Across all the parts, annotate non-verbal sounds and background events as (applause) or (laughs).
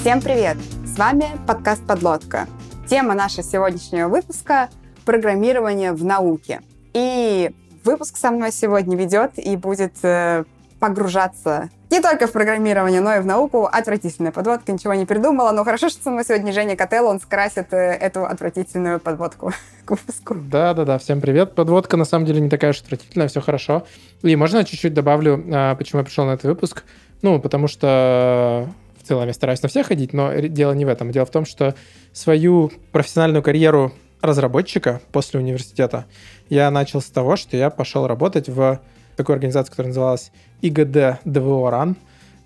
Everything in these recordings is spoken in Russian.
Всем привет! С вами подкаст «Подлодка». Тема нашего сегодняшнего выпуска – программирование в науке. И выпуск со мной сегодня ведет и будет э, погружаться не только в программирование, но и в науку. Отвратительная подводка, ничего не придумала. Но хорошо, что со мной сегодня Женя Котел, он скрасит э, эту отвратительную подводку (laughs) к выпуску. Да-да-да, всем привет. Подводка на самом деле не такая уж отвратительная, все хорошо. И можно я чуть-чуть добавлю, а, почему я пришел на этот выпуск? Ну, потому что целом я стараюсь на всех ходить, но дело не в этом. Дело в том, что свою профессиональную карьеру разработчика после университета я начал с того, что я пошел работать в такой организации, которая называлась ИГД ДВО РАН,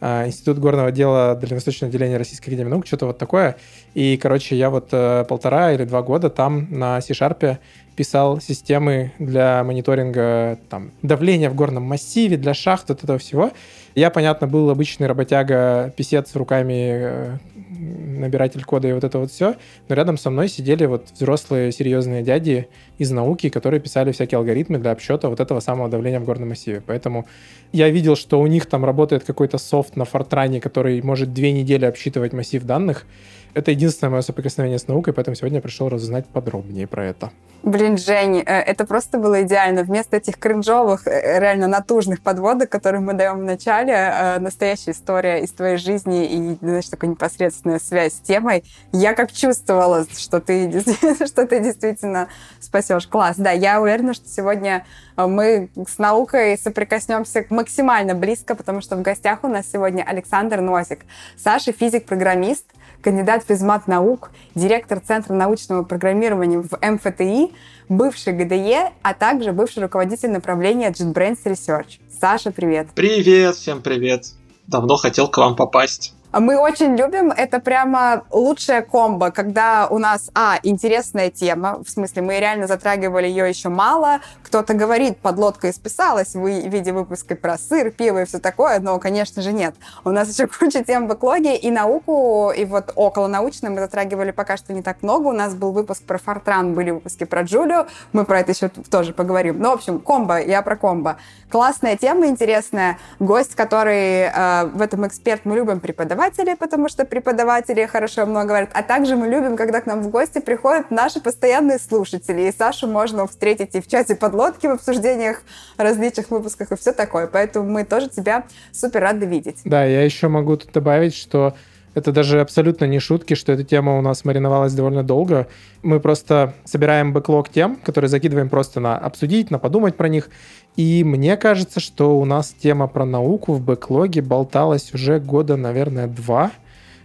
а, Институт горного дела Дальневосточного отделения Российской Академии Наук, что-то вот такое. И, короче, я вот э, полтора или два года там на C-Sharp писал системы для мониторинга там, давления в горном массиве, для шахт, вот этого всего. Я, понятно, был обычный работяга, писец руками, э, набиратель кода и вот это вот все, но рядом со мной сидели вот взрослые серьезные дяди из науки, которые писали всякие алгоритмы для обсчета вот этого самого давления в горном массиве. Поэтому я видел, что у них там работает какой-то софт на Фортране, который может две недели обсчитывать массив данных, это единственное мое соприкосновение с наукой, поэтому сегодня я пришел разузнать подробнее про это. Блин, Жень, э, это просто было идеально. Вместо этих кринжовых, э, реально натужных подводок, которые мы даем в начале, э, настоящая история из твоей жизни и, знаешь, такая непосредственная связь с темой. Я как чувствовала, что ты, (laughs) что ты действительно спасешь. Класс. Да, я уверена, что сегодня мы с наукой соприкоснемся максимально близко, потому что в гостях у нас сегодня Александр Носик. Саша физик-программист, кандидат физмат наук, директор Центра научного программирования в МФТИ, бывший ГДЕ, а также бывший руководитель направления JetBrains Research. Саша, привет. Привет, всем привет. Давно хотел к вам попасть. Мы очень любим, это прямо лучшая комбо, когда у нас, а, интересная тема, в смысле, мы реально затрагивали ее еще мало, кто-то говорит, подлодка исписалась в виде выпуска про сыр, пиво и все такое, но, конечно же, нет. У нас (laughs) еще куча тем в экологии и науку, и вот около научной мы затрагивали пока что не так много. У нас был выпуск про Фортран, были выпуски про Джулию, мы про это еще тоже поговорим. Ну, в общем, комбо, я про комбо. Классная тема, интересная. Гость, который э, в этом эксперт, мы любим преподавать, преподаватели, потому что преподаватели хорошо много говорят, а также мы любим, когда к нам в гости приходят наши постоянные слушатели, и Сашу можно встретить и в чате подлодки в обсуждениях различных выпусках и все такое, поэтому мы тоже тебя супер рады видеть. Да, я еще могу тут добавить, что это даже абсолютно не шутки, что эта тема у нас мариновалась довольно долго. Мы просто собираем бэклог тем, которые закидываем просто на обсудить, на подумать про них. И мне кажется, что у нас тема про науку в бэклоге болталась уже года, наверное, два.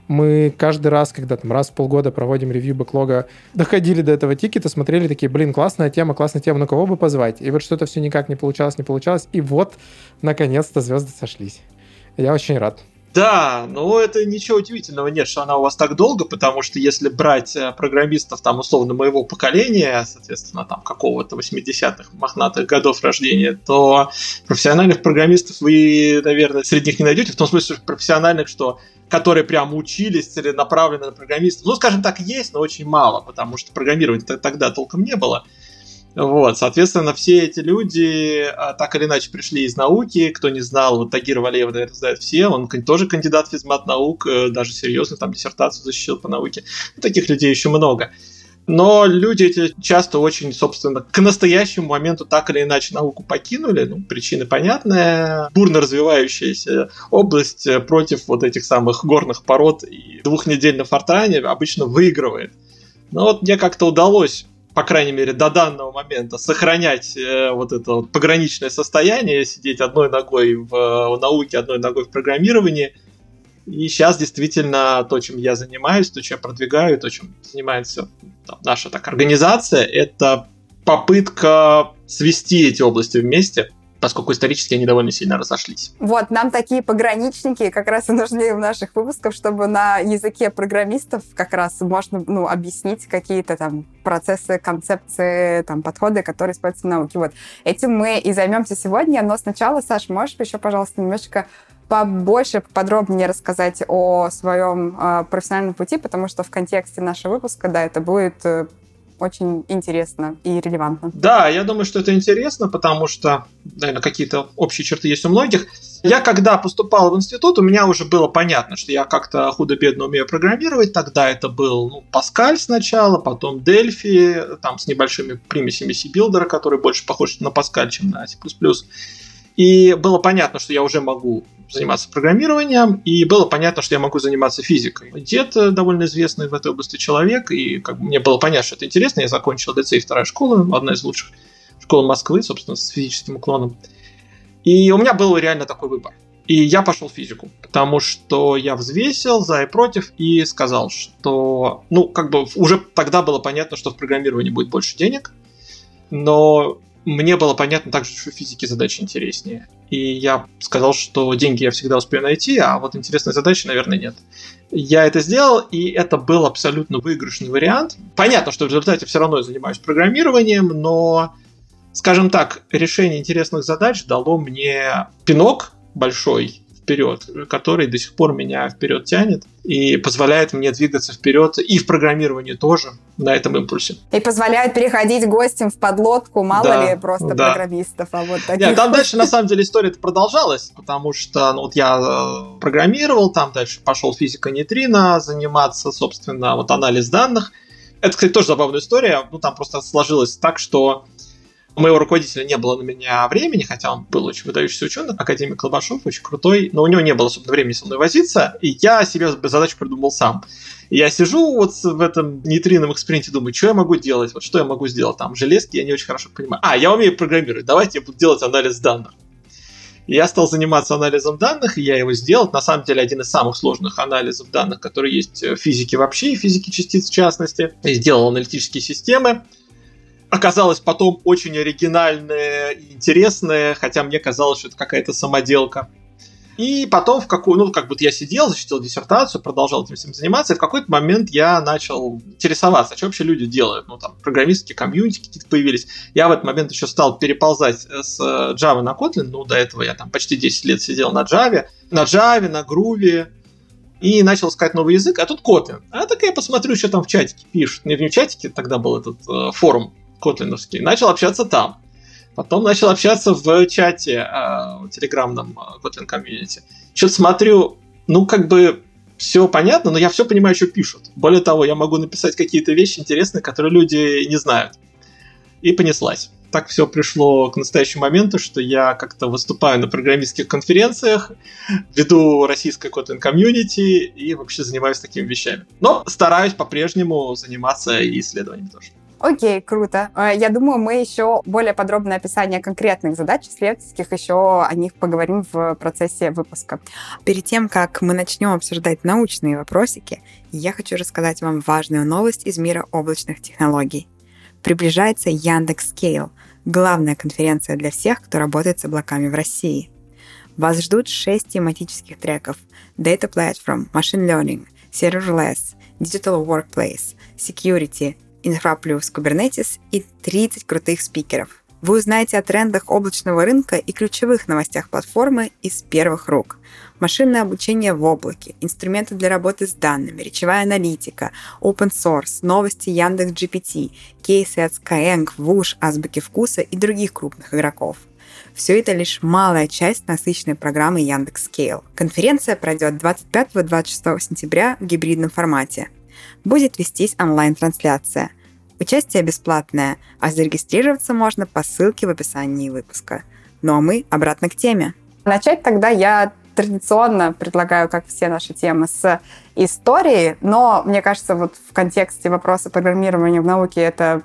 Мы каждый раз, когда там раз в полгода проводим ревью бэклога, доходили до этого тикета, смотрели такие, блин, классная тема, классная тема, на кого бы позвать? И вот что-то все никак не получалось, не получалось. И вот, наконец-то, звезды сошлись. Я очень рад. Да, но это ничего удивительного нет, что она у вас так долго, потому что если брать э, программистов там условно моего поколения, соответственно, там какого-то 80-х мохнатых годов рождения, то профессиональных программистов вы, наверное, среди них не найдете, в том смысле, что профессиональных, что которые прям учились целенаправленно на программистов. Ну, скажем так, есть, но очень мало, потому что программирования тогда толком не было. Вот, соответственно, все эти люди а, так или иначе пришли из науки. Кто не знал, вот Тагир Валеев, наверное, знает все. Он тоже кандидат физмат наук, э, даже серьезно там диссертацию защитил по науке. Таких людей еще много. Но люди эти часто очень, собственно, к настоящему моменту так или иначе науку покинули. Ну, причины понятные. Бурно развивающаяся область э, против вот этих самых горных пород и двухнедельно фортране обычно выигрывает. Но вот мне как-то удалось по крайней мере, до данного момента сохранять э, вот это вот пограничное состояние, сидеть одной ногой в, в науке, одной ногой в программировании. И сейчас действительно то, чем я занимаюсь, то, чем я продвигаю, то, чем занимается там, наша так, организация, это попытка свести эти области вместе, поскольку исторически они довольно сильно разошлись. Вот, нам такие пограничники как раз и нужны в наших выпусках, чтобы на языке программистов как раз можно ну, объяснить какие-то там процессы, концепции, там, подходы, которые используются в науке. Вот этим мы и займемся сегодня, но сначала, Саш, можешь еще, пожалуйста, немножечко побольше, подробнее рассказать о своем э, профессиональном пути, потому что в контексте нашего выпуска, да, это будет э, очень интересно и релевантно. Да, я думаю, что это интересно, потому что, наверное, какие-то общие черты есть у многих. Я когда поступал в институт, у меня уже было понятно, что я как-то худо-бедно умею программировать. Тогда это был ну, Паскаль сначала, потом Delphi, там с небольшими примесями C- Builder а, который больше похож на Паскаль, чем на C++. И было понятно, что я уже могу заниматься программированием, и было понятно, что я могу заниматься физикой. Дед э, довольно известный в этой области человек, и как бы мне было понятно, что это интересно. Я закончил ДЦ вторая школа, одна из лучших школ Москвы, собственно, с физическим уклоном. И у меня был реально такой выбор. И я пошел в физику, потому что я взвесил за и против и сказал, что, ну, как бы уже тогда было понятно, что в программировании будет больше денег, но мне было понятно также, что в физике задачи интереснее. И я сказал, что деньги я всегда успею найти, а вот интересной задачи, наверное, нет. Я это сделал, и это был абсолютно выигрышный вариант. Понятно, что в результате все равно я занимаюсь программированием, но, скажем так, решение интересных задач дало мне пинок большой вперед, который до сих пор меня вперед тянет и позволяет мне двигаться вперед и в программировании тоже на этом импульсе. И позволяет переходить гостем в подлодку, мало да, ли просто да. программистов, а вот таких. Нет, там дальше на самом деле история продолжалась, потому что ну, вот я э, программировал, там дальше пошел физика нейтрино заниматься, собственно, вот анализ данных. Это, кстати, тоже забавная история. Ну, там просто сложилось так, что у моего руководителя не было на меня времени, хотя он был очень выдающийся ученый, академик Лобашов, очень крутой, но у него не было особенно времени со мной возиться, и я себе задачу придумал сам. Я сижу вот в этом нейтрином эксперименте, думаю, что я могу делать, вот что я могу сделать там, железки я не очень хорошо понимаю. А, я умею программировать, давайте я буду делать анализ данных. Я стал заниматься анализом данных, и я его сделал. На самом деле, один из самых сложных анализов данных, который есть в физике вообще, и физике частиц в частности. Я сделал аналитические системы, оказалось потом очень оригинальное и интересное, хотя мне казалось, что это какая-то самоделка. И потом в какую, ну, как будто я сидел, защитил диссертацию, продолжал этим всем заниматься, и в какой-то момент я начал интересоваться, а что вообще люди делают. Ну, там, программистские комьюнити какие-то появились. Я в этот момент еще стал переползать с Java на Kotlin, ну, до этого я там почти 10 лет сидел на Java, на Java, на Groovy, и начал искать новый язык, а тут Kotlin. А так я посмотрю, что там в чатике пишут. Не в чатике, тогда был этот э, форум котлиновский, начал общаться там. Потом начал общаться в чате э, телеграмном Kotlin комьюнити. Что-то смотрю, ну, как бы все понятно, но я все понимаю, что пишут. Более того, я могу написать какие-то вещи интересные, которые люди не знают. И понеслась. Так все пришло к настоящему моменту, что я как-то выступаю на программистских конференциях, веду российское Kotlin комьюнити и вообще занимаюсь такими вещами. Но стараюсь по-прежнему заниматься и исследованиями тоже. Окей, круто. Э, я думаю, мы еще более подробное описание конкретных задач исследовательских еще о них поговорим в процессе выпуска. Перед тем, как мы начнем обсуждать научные вопросики, я хочу рассказать вам важную новость из мира облачных технологий. Приближается Яндекс Scale, главная конференция для всех, кто работает с облаками в России. Вас ждут шесть тематических треков Data Platform, Machine Learning, Serverless, Digital Workplace, Security, Инфра плюс Kubernetes и 30 крутых спикеров. Вы узнаете о трендах облачного рынка и ключевых новостях платформы из первых рук. Машинное обучение в облаке, инструменты для работы с данными, речевая аналитика, open source, новости Яндекс GPT, кейсы от Skyeng, Woosh, Азбуки Вкуса и других крупных игроков. Все это лишь малая часть насыщенной программы Яндекс Scale. Конференция пройдет 25-26 сентября в гибридном формате будет вестись онлайн-трансляция. Участие бесплатное, а зарегистрироваться можно по ссылке в описании выпуска. Ну а мы обратно к теме. Начать тогда я традиционно предлагаю, как все наши темы, с истории, но мне кажется, вот в контексте вопроса программирования в науке это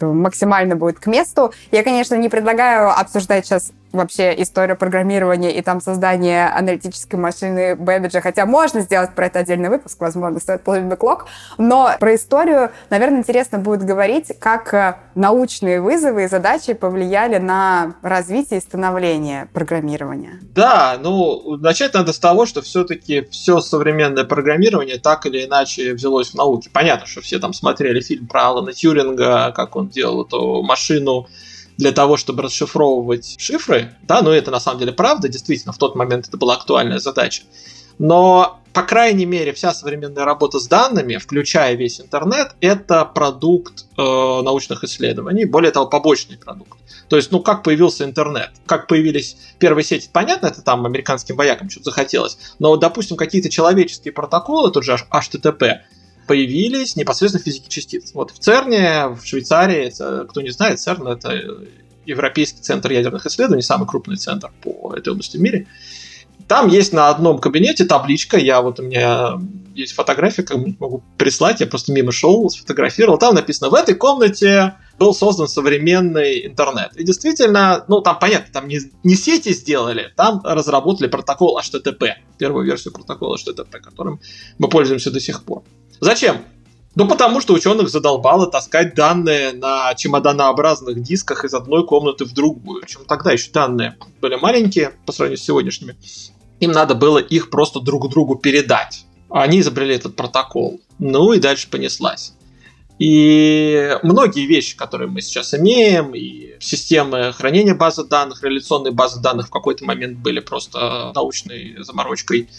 максимально будет к месту. Я, конечно, не предлагаю обсуждать сейчас вообще историю программирования и там создание аналитической машины Бэббиджа, хотя можно сделать про это отдельный выпуск, возможно, стоит положить бэклог, но про историю, наверное, интересно будет говорить, как э, научные вызовы и задачи повлияли на развитие и становление программирования. Да, ну, начать надо с того, что все-таки все современное программирование так или иначе взялось в науке. Понятно, что все там смотрели фильм про Алана Тьюринга, как он делал эту машину, для того, чтобы расшифровывать шифры, да, но это на самом деле правда, действительно, в тот момент это была актуальная задача. Но по крайней мере, вся современная работа с данными, включая весь интернет, это продукт э, научных исследований, более того, побочный продукт. То есть, ну, как появился интернет, как появились первые сети, понятно, это там американским воякам что-то захотелось, но, допустим, какие-то человеческие протоколы, тот же HTTP, появились непосредственно в физике частиц. Вот в ЦЕРНе, в Швейцарии, кто не знает, ЦЕРН — это Европейский центр ядерных исследований, самый крупный центр по этой области в мире. Там есть на одном кабинете табличка, я вот у меня есть фотография, как могу прислать, я просто мимо шел, сфотографировал. Там написано, в этой комнате был создан современный интернет. И действительно, ну там понятно, там не, не сети сделали, там разработали протокол HTTP, первую версию протокола HTTP, которым мы пользуемся до сих пор. Зачем? Ну, потому что ученых задолбало таскать данные на чемоданообразных дисках из одной комнаты в другую. Причем тогда еще данные были маленькие по сравнению с сегодняшними им надо было их просто друг другу передать. Они изобрели этот протокол. Ну и дальше понеслась. И многие вещи, которые мы сейчас имеем, и системы хранения базы данных, реляционные базы данных в какой-то момент были просто научной заморочкой,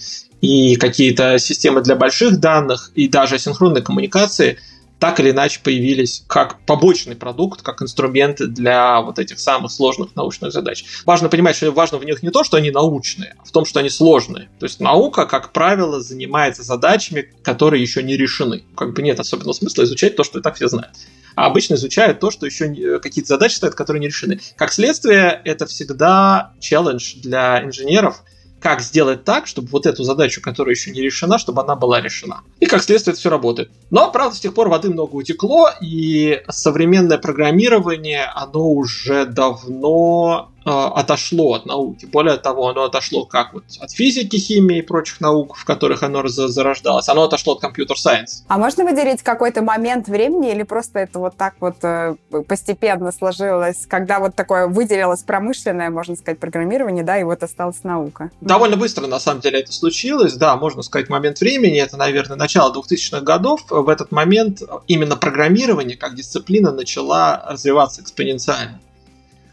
и какие-то системы для больших данных, и даже асинхронной коммуникации – так или иначе появились как побочный продукт, как инструменты для вот этих самых сложных научных задач. Важно понимать, что важно в них не то, что они научные, а в том, что они сложные. То есть наука, как правило, занимается задачами, которые еще не решены. Как бы нет особенного смысла изучать то, что и так все знают а обычно изучают то, что еще какие-то задачи стоят, которые не решены. Как следствие, это всегда челлендж для инженеров как сделать так, чтобы вот эту задачу, которая еще не решена, чтобы она была решена. И как следствие это все работает. Но, правда, с тех пор воды много утекло, и современное программирование, оно уже давно отошло от науки. Более того, оно отошло как вот от физики, химии и прочих наук, в которых оно зарождалось. Оно отошло от компьютер-сайенс. А можно выделить какой-то момент времени или просто это вот так вот э, постепенно сложилось, когда вот такое выделилось промышленное, можно сказать, программирование, да, и вот осталась наука? Довольно быстро, на самом деле, это случилось. Да, можно сказать, момент времени. Это, наверное, начало 2000-х годов. В этот момент именно программирование как дисциплина начала развиваться экспоненциально.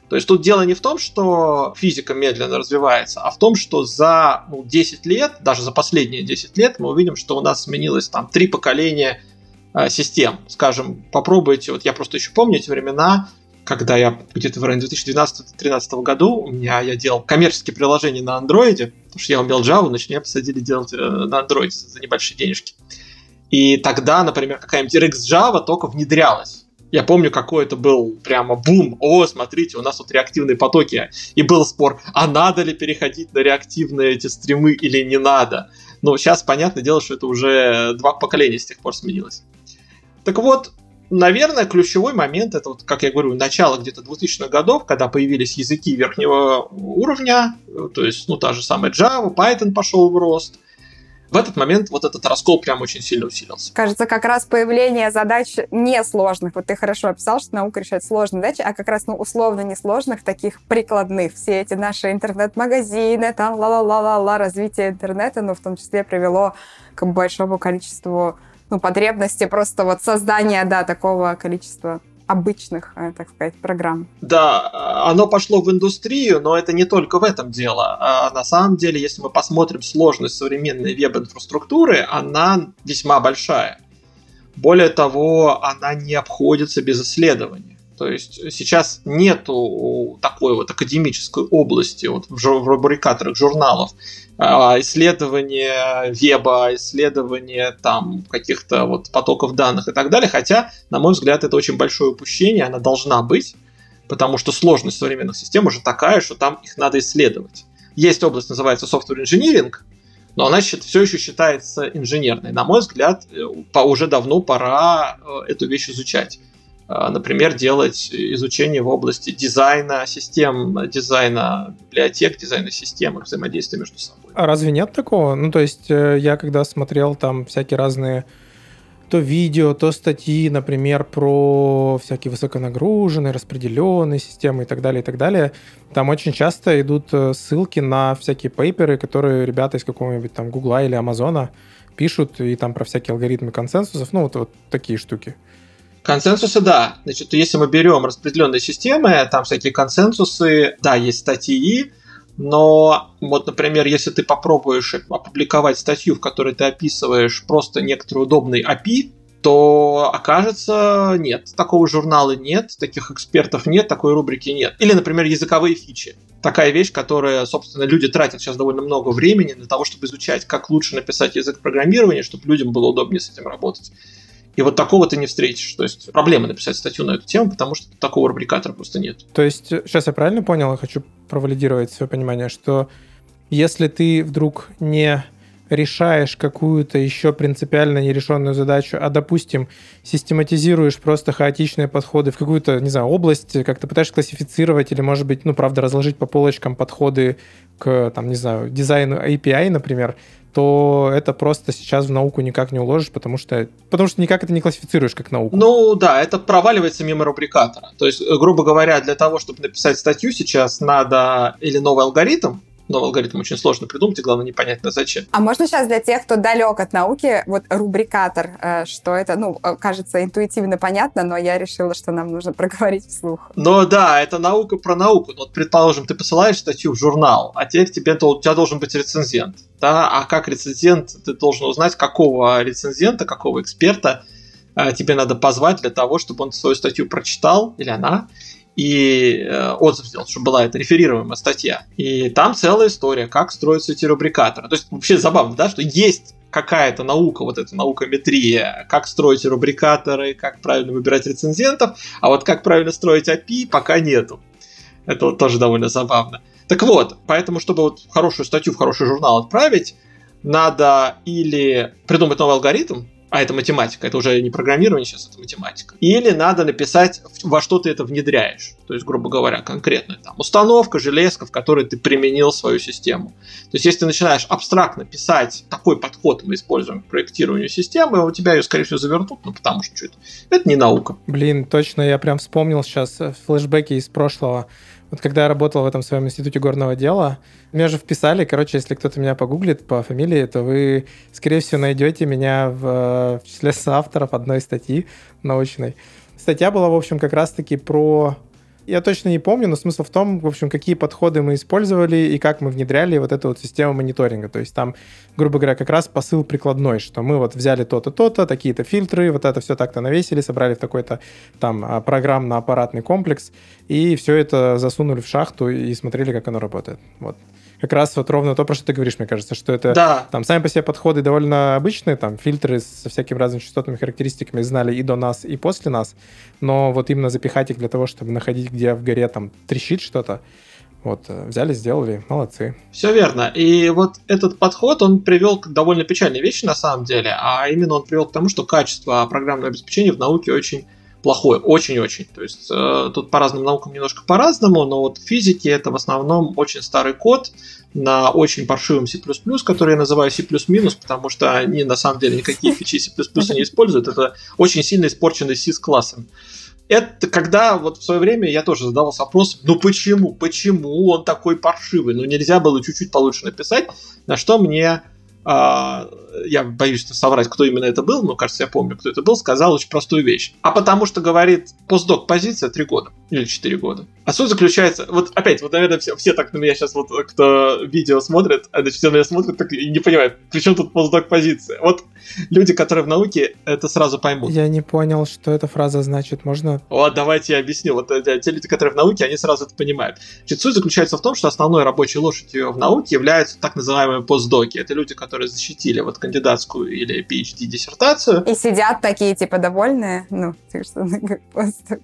То есть тут дело не в том, что физика медленно развивается, а в том, что за ну, 10 лет, даже за последние 10 лет, мы увидим, что у нас сменилось там три поколения э, систем. Скажем, попробуйте, вот я просто еще помню эти времена, когда я где-то в районе 2012-2013 году, у меня я делал коммерческие приложения на андроиде, потому что я умел Java, значит, меня посадили делать э, на андроиде за небольшие денежки. И тогда, например, какая-нибудь RxJava только внедрялась. Я помню, какой это был прямо бум. О, смотрите, у нас тут реактивные потоки. И был спор, а надо ли переходить на реактивные эти стримы или не надо. Но сейчас, понятное дело, что это уже два поколения с тех пор сменилось. Так вот, наверное, ключевой момент, это, вот, как я говорю, начало где-то 2000-х годов, когда появились языки верхнего уровня, то есть, ну, та же самая Java, Python пошел в рост – в этот момент вот этот раскол прям очень сильно усилился. Кажется, как раз появление задач несложных, вот ты хорошо описал, что наука решает сложные задачи, а как раз, ну, условно несложных, таких прикладных. Все эти наши интернет-магазины, там ла-ла-ла-ла-ла, развитие интернета, ну, в том числе привело к большому количеству ну, потребности просто вот создания, да, такого количества обычных, э, так сказать, программ. Да, оно пошло в индустрию, но это не только в этом дело. А на самом деле, если мы посмотрим сложность современной веб-инфраструктуры, она весьма большая. Более того, она не обходится без исследований. То есть сейчас нету такой вот академической области вот в, в рубрикаторах журналов, а, исследования веба, исследования там каких-то вот потоков данных и так далее. Хотя, на мой взгляд, это очень большое упущение, она должна быть, потому что сложность современных систем уже такая, что там их надо исследовать. Есть область, называется software engineering, но она все еще считается инженерной. На мой взгляд, э, уже давно пора э, эту вещь изучать. А, например, делать изучение в области дизайна систем, дизайна библиотек, дизайна систем, взаимодействия между собой. А разве нет такого? Ну, то есть э, я когда смотрел там всякие разные то видео, то статьи, например, про всякие высоконагруженные, распределенные системы и так далее, и так далее. Там очень часто идут э, ссылки на всякие пейперы, которые ребята из какого-нибудь там Гугла или Амазона пишут, и там про всякие алгоритмы консенсусов, ну, вот, вот такие штуки. Консенсусы, да. Значит, если мы берем распределенные системы, там всякие консенсусы, да, есть статьи, Но вот, например, если ты попробуешь опубликовать статью, в которой ты описываешь просто некоторый удобный API, то окажется, нет, такого журнала нет, таких экспертов нет, такой рубрики нет. Или, например, языковые фичи. Такая вещь, которая, собственно, люди тратят сейчас довольно много времени для того, чтобы изучать, как лучше написать язык программирования, чтобы людям было удобнее с этим работать. И вот такого ты не встретишь. То есть проблема написать статью на эту тему, потому что такого рубрикатора просто нет. То есть, сейчас я правильно понял, я хочу провалидировать свое понимание, что если ты вдруг не решаешь какую-то еще принципиально нерешенную задачу, а, допустим, систематизируешь просто хаотичные подходы в какую-то, не знаю, область, как-то пытаешься классифицировать или, может быть, ну, правда, разложить по полочкам подходы к, там, не знаю, дизайну API, например, то это просто сейчас в науку никак не уложишь, потому что, потому что никак это не классифицируешь как науку. Ну да, это проваливается мимо рубрикатора. То есть, грубо говоря, для того, чтобы написать статью сейчас, надо или новый алгоритм, но алгоритм очень сложно придумать, и главное непонятно зачем. А можно сейчас для тех, кто далек от науки, вот рубрикатор, э, что это, ну, э, кажется интуитивно понятно, но я решила, что нам нужно проговорить вслух. Ну да, это наука про науку. Вот, предположим, ты посылаешь статью в журнал, а теперь тебе, у тебя должен быть рецензент. Да? А как рецензент ты должен узнать, какого рецензента, какого эксперта э, тебе надо позвать для того, чтобы он свою статью прочитал, или она, и э, отзыв сделал, чтобы была эта реферируемая статья. И там целая история, как строятся эти рубрикаторы. То есть вообще забавно, да, что есть какая-то наука, вот эта наукометрия, как строить рубрикаторы, как правильно выбирать рецензентов, а вот как правильно строить API пока нету. Это вот тоже довольно забавно. Так вот, поэтому, чтобы вот хорошую статью в хороший журнал отправить, надо или придумать новый алгоритм, а это математика, это уже не программирование сейчас, это математика. Или надо написать, во что ты это внедряешь. То есть, грубо говоря, конкретная там установка, железка, в которой ты применил свою систему. То есть, если ты начинаешь абстрактно писать такой подход мы используем к проектированию системы, у тебя ее, скорее всего, завернут, ну потому что это, это не наука. Блин, точно, я прям вспомнил сейчас флешбеки из прошлого. Вот когда я работал в этом своем институте горного дела, меня же вписали, короче, если кто-то меня погуглит по фамилии, то вы, скорее всего, найдете меня в, в числе соавторов одной статьи научной. Статья была, в общем, как раз-таки про я точно не помню, но смысл в том, в общем, какие подходы мы использовали и как мы внедряли вот эту вот систему мониторинга. То есть там, грубо говоря, как раз посыл прикладной, что мы вот взяли то-то, то-то, такие-то фильтры, вот это все так-то навесили, собрали в такой-то там а, программно-аппаратный комплекс, и все это засунули в шахту и смотрели, как оно работает. Вот как раз вот ровно то, про что ты говоришь, мне кажется, что это да. там сами по себе подходы довольно обычные, там фильтры со всякими разными частотными характеристиками знали и до нас, и после нас, но вот именно запихать их для того, чтобы находить, где в горе там трещит что-то, вот, э, взяли, сделали, молодцы. Все верно. И вот этот подход, он привел к довольно печальной вещи на самом деле, а именно он привел к тому, что качество программного обеспечения в науке очень плохое, очень-очень. То есть э, тут по разным наукам немножко по-разному, но вот в физике это в основном очень старый код на очень паршивом C++, который я называю C++, потому что они на самом деле никакие фичи C++ (laughs) не используют. Это очень сильно испорченный C с классом. Это когда вот в свое время я тоже задавался вопросом, ну почему, почему он такой паршивый? Ну нельзя было чуть-чуть получше написать, на что мне я боюсь соврать, кто именно это был, но кажется, я помню, кто это был, сказал очень простую вещь. А потому что, говорит, постдок позиция 3 года или 4 года. А суть заключается, вот опять, вот, наверное, все, все так на меня сейчас, вот, кто видео смотрит, а, значит, все на меня смотрят так и не понимают, при чем тут постдок позиция. Вот люди, которые в науке, это сразу поймут. Я не понял, что эта фраза значит, можно? Вот, давайте я объясню. Вот э, те люди, которые в науке, они сразу это понимают. Значит, суть заключается в том, что основной рабочей лошадью в науке являются так называемые постдоки. Это люди, которые защитили вот кандидатскую или PhD диссертацию. И сидят такие, типа, довольные? Ну, ты что, (laughs)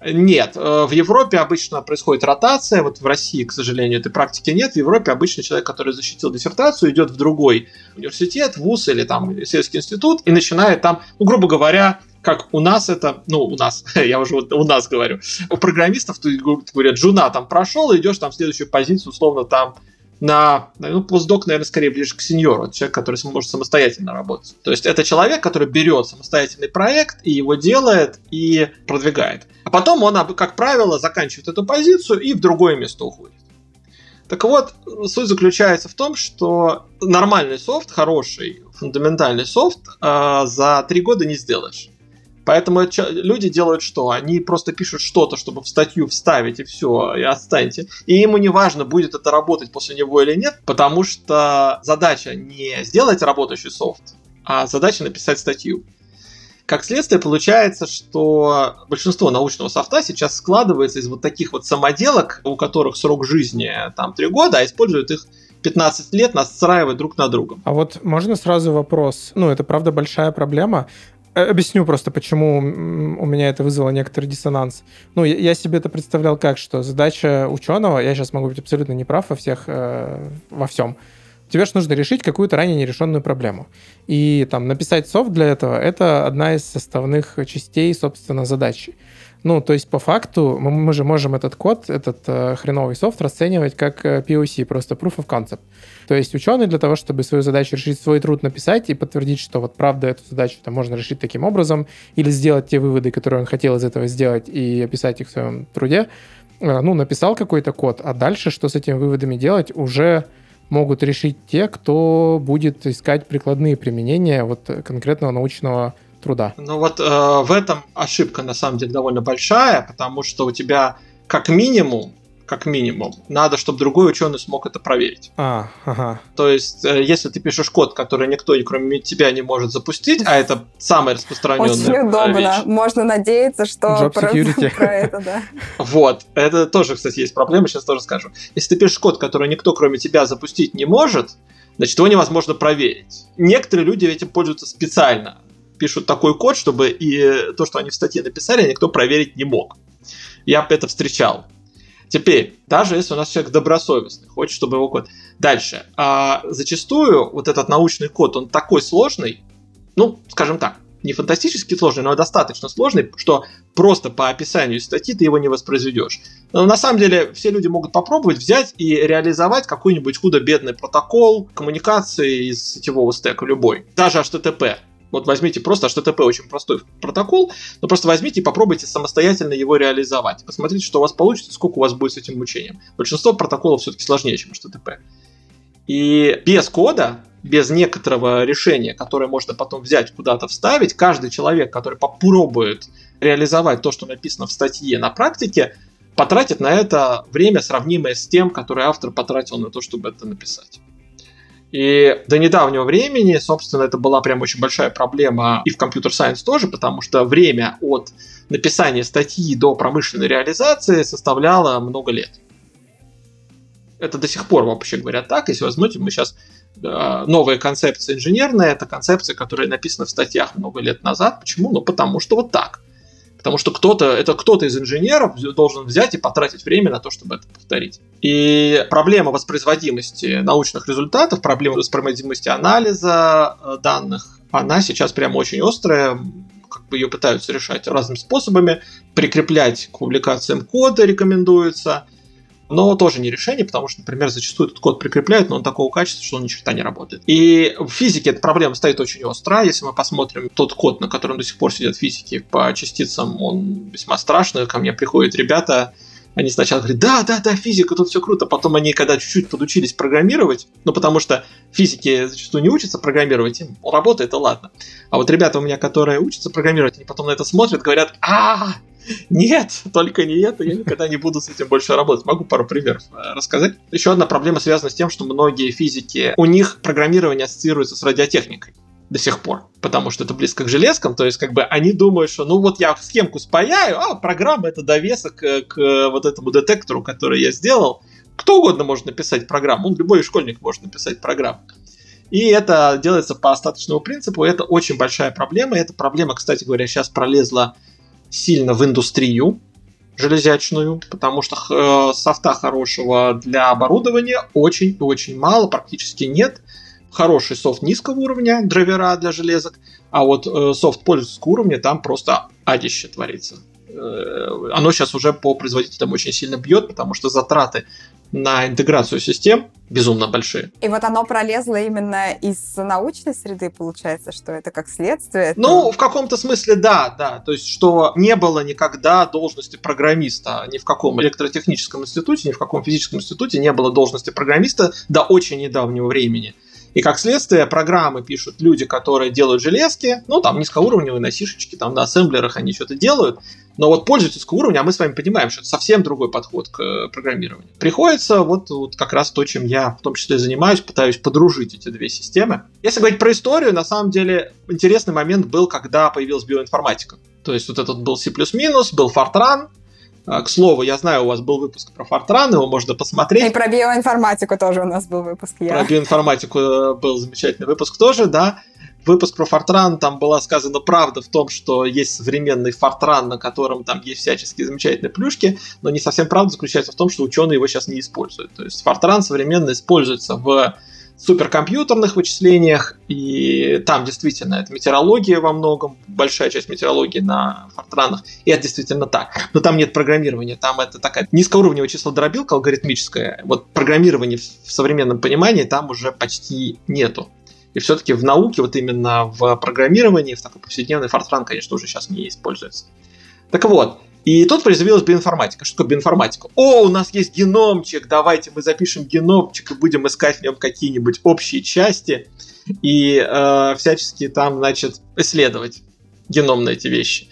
Нет, э, в Европе обычно происходит ротация, вот в России, к сожалению, этой практики нет. В Европе обычно человек, который защитил диссертацию, идет в другой университет, вуз или там исследовательский институт и начинает там, ну, грубо говоря, как у нас это, ну, у нас, (laughs) я уже вот у нас говорю, у программистов, говорят, жуна там прошел, идешь там в следующую позицию, условно, там на, ну, постдок, наверное, скорее ближе к сеньору, человек, который может самостоятельно работать. То есть это человек, который берет самостоятельный проект и его делает и продвигает. А потом он, как правило, заканчивает эту позицию и в другое место уходит. Так вот, суть заключается в том, что нормальный софт, хороший, фундаментальный софт э, за три года не сделаешь. Поэтому люди делают что? Они просто пишут что-то, чтобы в статью вставить, и все, и отстаньте. И ему не важно, будет это работать после него или нет, потому что задача не сделать работающий софт, а задача написать статью. Как следствие, получается, что большинство научного софта сейчас складывается из вот таких вот самоделок, у которых срок жизни там 3 года, а используют их 15 лет, настраивать друг на друга. А вот можно сразу вопрос? Ну, это правда большая проблема. Э, объясню просто, почему у меня это вызвало некоторый диссонанс. Ну, я себе это представлял как, что задача ученого, я сейчас могу быть абсолютно неправ во всех, э, во всем, тебе же нужно решить какую-то ранее нерешенную проблему. И там написать софт для этого — это одна из составных частей, собственно, задачи. Ну, то есть по факту мы, мы же можем этот код, этот э, хреновый софт расценивать как э, POC, просто proof of concept. То есть ученый для того, чтобы свою задачу решить, свой труд написать и подтвердить, что вот правда эту задачу там можно решить таким образом, или сделать те выводы, которые он хотел из этого сделать, и описать их в своем труде, э, ну, написал какой-то код, а дальше что с этими выводами делать, уже могут решить те, кто будет искать прикладные применения вот конкретного научного труда. Ну вот э, в этом ошибка на самом деле довольно большая, потому что у тебя как минимум как минимум. Надо, чтобы другой ученый смог это проверить. А, ага. То есть, э, если ты пишешь код, который никто, кроме тебя, не может запустить, а это самая распространенная Очень удобно. Вещь. Можно надеяться, что про, (laughs) про это, да. Вот. Это тоже, кстати, есть проблема, сейчас тоже скажу. Если ты пишешь код, который никто, кроме тебя, запустить не может, значит, его невозможно проверить. Некоторые люди этим пользуются специально. Пишут такой код, чтобы и то, что они в статье написали, никто проверить не мог. Я это встречал. Теперь, даже если у нас человек добросовестный, хочет, чтобы его код... Дальше. А, зачастую вот этот научный код, он такой сложный, ну, скажем так, не фантастически сложный, но достаточно сложный, что просто по описанию статьи ты его не воспроизведешь. Но на самом деле все люди могут попробовать взять и реализовать какой-нибудь худо-бедный протокол коммуникации из сетевого стека любой, даже HTTP. Вот возьмите просто HTTP очень простой протокол, но просто возьмите и попробуйте самостоятельно его реализовать. Посмотрите, что у вас получится, сколько у вас будет с этим мучением. Большинство протоколов все-таки сложнее, чем HTTP. И без кода, без некоторого решения, которое можно потом взять куда-то вставить, каждый человек, который попробует реализовать то, что написано в статье на практике, потратит на это время, сравнимое с тем, которое автор потратил на то, чтобы это написать. И до недавнего времени, собственно, это была прям очень большая проблема и в компьютер-сайенс тоже, потому что время от написания статьи до промышленной реализации составляло много лет. Это до сих пор, вообще говоря, так. Если возьмете, мы сейчас э, новая концепция инженерная, это концепция, которая написана в статьях много лет назад. Почему? Ну, потому что вот так. Потому что кто-то, это кто-то из инженеров должен взять и потратить время на то, чтобы это повторить. И проблема воспроизводимости научных результатов, проблема воспроизводимости анализа э, данных, она сейчас прямо очень острая, как бы ее пытаются решать разными способами. Прикреплять к публикациям кода рекомендуется но тоже не решение, потому что, например, зачастую этот код прикрепляют, но он такого качества, что он ни черта не работает. И в физике эта проблема стоит очень остро. Если мы посмотрим тот код, на котором до сих пор сидят физики по частицам, он весьма страшный. Ко мне приходят ребята, они сначала говорят, да, да, да, физика, тут все круто. Потом они, когда чуть-чуть подучились программировать, ну, потому что физики зачастую не учатся программировать, им работает, и ладно. А вот ребята у меня, которые учатся программировать, они потом на это смотрят, говорят, а, нет, только не это, я никогда не буду с этим больше работать. Могу пару примеров э, рассказать. Еще одна проблема связана с тем, что многие физики, у них программирование ассоциируется с радиотехникой до сих пор, потому что это близко к железкам, то есть как бы они думают, что ну вот я схемку спаяю, а программа это довесок к, к вот этому детектору, который я сделал. Кто угодно может написать программу, ну, любой школьник может написать программу. И это делается по остаточному принципу, это очень большая проблема, эта проблема, кстати говоря, сейчас пролезла сильно в индустрию железячную, потому что э, софта хорошего для оборудования очень-очень мало, практически нет. Хороший софт низкого уровня, драйвера для железок, а вот э, софт пользовательского уровня там просто адище творится. Э, оно сейчас уже по производителям очень сильно бьет, потому что затраты на интеграцию систем безумно большие. И вот оно пролезло именно из научной среды, получается, что это как следствие? Это... Ну, в каком-то смысле да, да. То есть, что не было никогда должности программиста ни в каком электротехническом институте, ни в каком физическом институте не было должности программиста до очень недавнего времени. И как следствие, программы пишут люди, которые делают железки, ну, там, низкоуровневые на сишечке, там, на ассемблерах они что-то делают, но вот пользовательского уровня, а мы с вами понимаем, что это совсем другой подход к э, программированию. Приходится вот, вот как раз то, чем я в том числе занимаюсь, пытаюсь подружить эти две системы. Если говорить про историю, на самом деле интересный момент был, когда появилась биоинформатика. То есть вот этот был C++, был Fortran, а, к слову, я знаю, у вас был выпуск про Фортран, его можно посмотреть. И про биоинформатику тоже у нас был выпуск. Я. Про биоинформатику э, был замечательный выпуск тоже, да. Выпуск про Фортран, там была сказана правда в том, что есть современный Фортран, на котором там есть всяческие замечательные плюшки, но не совсем правда заключается в том, что ученые его сейчас не используют. То есть Фортран современно используется в суперкомпьютерных вычислениях, и там действительно это метеорология во многом, большая часть метеорологии на фортранах, и это действительно так. Но там нет программирования, там это такая низкоуровневая числодробилка алгоритмическая. Вот программирования в современном понимании там уже почти нету. И все-таки в науке, вот именно в программировании, в такой повседневной фортран, конечно, уже сейчас не используется. Так вот, и тут появилась биоинформатика. Что такое биоинформатика? О, у нас есть геномчик, давайте мы запишем геномчик и будем искать в нем какие-нибудь общие части и э, всячески там, значит, исследовать геном на эти вещи.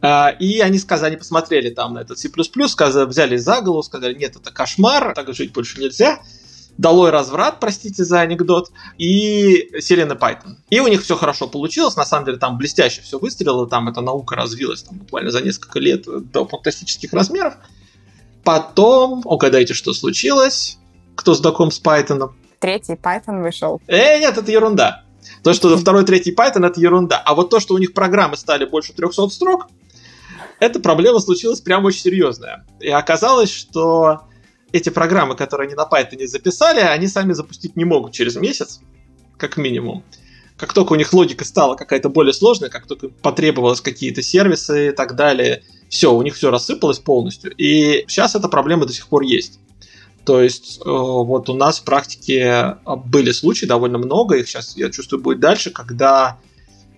Uh, и они сказали, посмотрели там на этот C++, сказали, взяли за голову, сказали, нет, это кошмар, так жить больше нельзя долой разврат, простите за анекдот, и сели на Python. И у них все хорошо получилось, на самом деле там блестяще все выстрелило, там эта наука развилась там, буквально за несколько лет до фантастических размеров. Потом, угадайте, что случилось, кто знаком с Python? Третий Python вышел. Э, нет, это ерунда. То, что (laughs) второй, третий Python, это ерунда. А вот то, что у них программы стали больше 300 строк, эта проблема случилась прям очень серьезная. И оказалось, что эти программы, которые они на Python записали, они сами запустить не могут через месяц, как минимум. Как только у них логика стала какая-то более сложная, как только потребовалось какие-то сервисы и так далее, все, у них все рассыпалось полностью. И сейчас эта проблема до сих пор есть. То есть э, вот у нас в практике были случаи довольно много, их сейчас, я чувствую, будет дальше, когда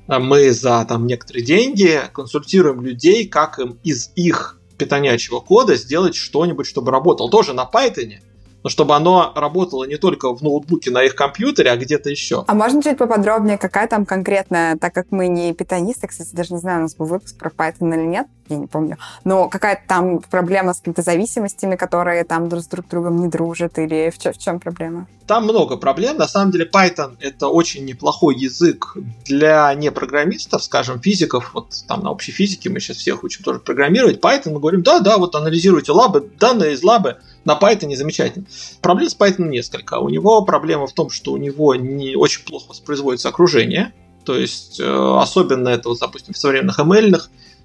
мы за там некоторые деньги консультируем людей, как им из их питонячего кода сделать что-нибудь, чтобы работал. Тоже на Python, но чтобы оно работало не только в ноутбуке на их компьютере, а где-то еще. А можно чуть поподробнее, какая там конкретная, так как мы не питонисты, кстати, даже не знаю, у нас был выпуск про Python или нет, я не помню, но какая-то там проблема с какими-то зависимостями, которые там друг с друг другом не дружат, или в, чё, в чем проблема? Там много проблем. На самом деле Python — это очень неплохой язык для непрограммистов, скажем, физиков. Вот там на общей физике мы сейчас всех учим тоже программировать. Python мы говорим, да-да, вот анализируйте лабы, данные из лабы, на Python замечательно. Проблем с Python несколько. У него проблема в том, что у него не очень плохо воспроизводится окружение. То есть, э, особенно это, вот, допустим, в современных ML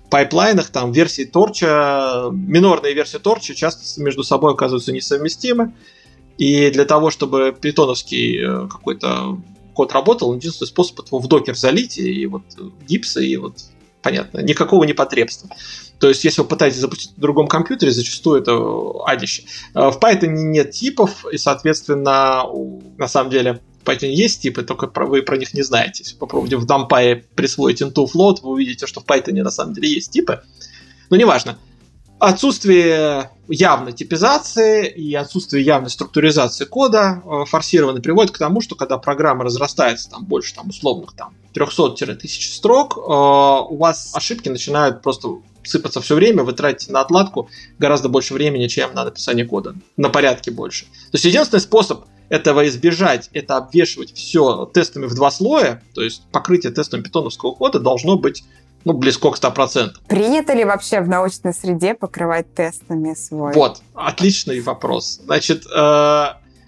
пайплайнах, там, версии торча, минорные версии торча часто между собой оказываются несовместимы. И для того, чтобы питоновский э, какой-то код работал, единственный способ его в докер залить, и вот гипсы, и вот понятно, никакого непотребства. То есть, если вы пытаетесь запустить на другом компьютере, зачастую это адище. Э, в Python нет типов, и, соответственно, на самом деле, в Python есть типы, только вы про них не знаете. Если попробуйте в NumPy присвоить into float, вы увидите, что в Python на самом деле есть типы. Но неважно. Отсутствие явной типизации и отсутствие явной структуризации кода э, форсированно приводит к тому, что когда программа разрастается там больше там условных там 300-1000 строк, э, у вас ошибки начинают просто сыпаться все время, вы тратите на отладку гораздо больше времени, чем на написание кода. На порядке больше. То есть единственный способ этого избежать, это обвешивать все тестами в два слоя, то есть покрытие тестом питоновского кода должно быть ну, близко к 100%. Принято ли вообще в научной среде покрывать тестами свой? Вот, отличный вопрос. Значит, э,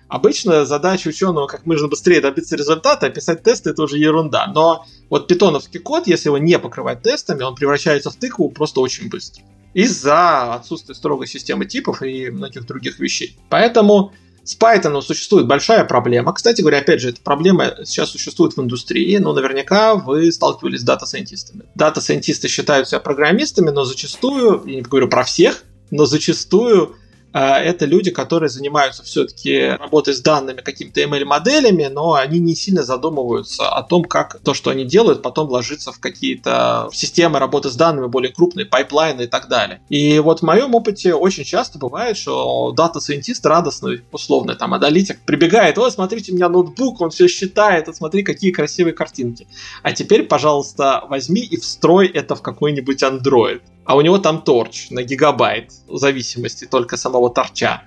обычно задача ученого как можно быстрее добиться результата, описать тесты это уже ерунда. Но вот питоновский код, если его не покрывать тестами, он превращается в тыкву просто очень быстро. Из-за отсутствия строгой системы типов и многих других вещей. Поэтому с Python существует большая проблема. Кстати говоря, опять же, эта проблема сейчас существует в индустрии, но наверняка вы сталкивались с дата-сайентистами. Дата-сайентисты считают себя программистами, но зачастую, я не говорю про всех, но зачастую а, это люди, которые занимаются все-таки работой с данными, какими-то ML-моделями, но они не сильно задумываются о том, как то, что они делают, потом ложится в какие-то системы работы с данными более крупные, pipeline ы и так далее. И вот в моем опыте очень часто бывает, что дата-сайентист радостный, условный там аналитик, прибегает, вот смотрите, у меня ноутбук, он все считает, вот смотри, какие красивые картинки. А теперь, пожалуйста, возьми и встрой это в какой-нибудь Android а у него там Torch на гигабайт, в зависимости только самого Torch а.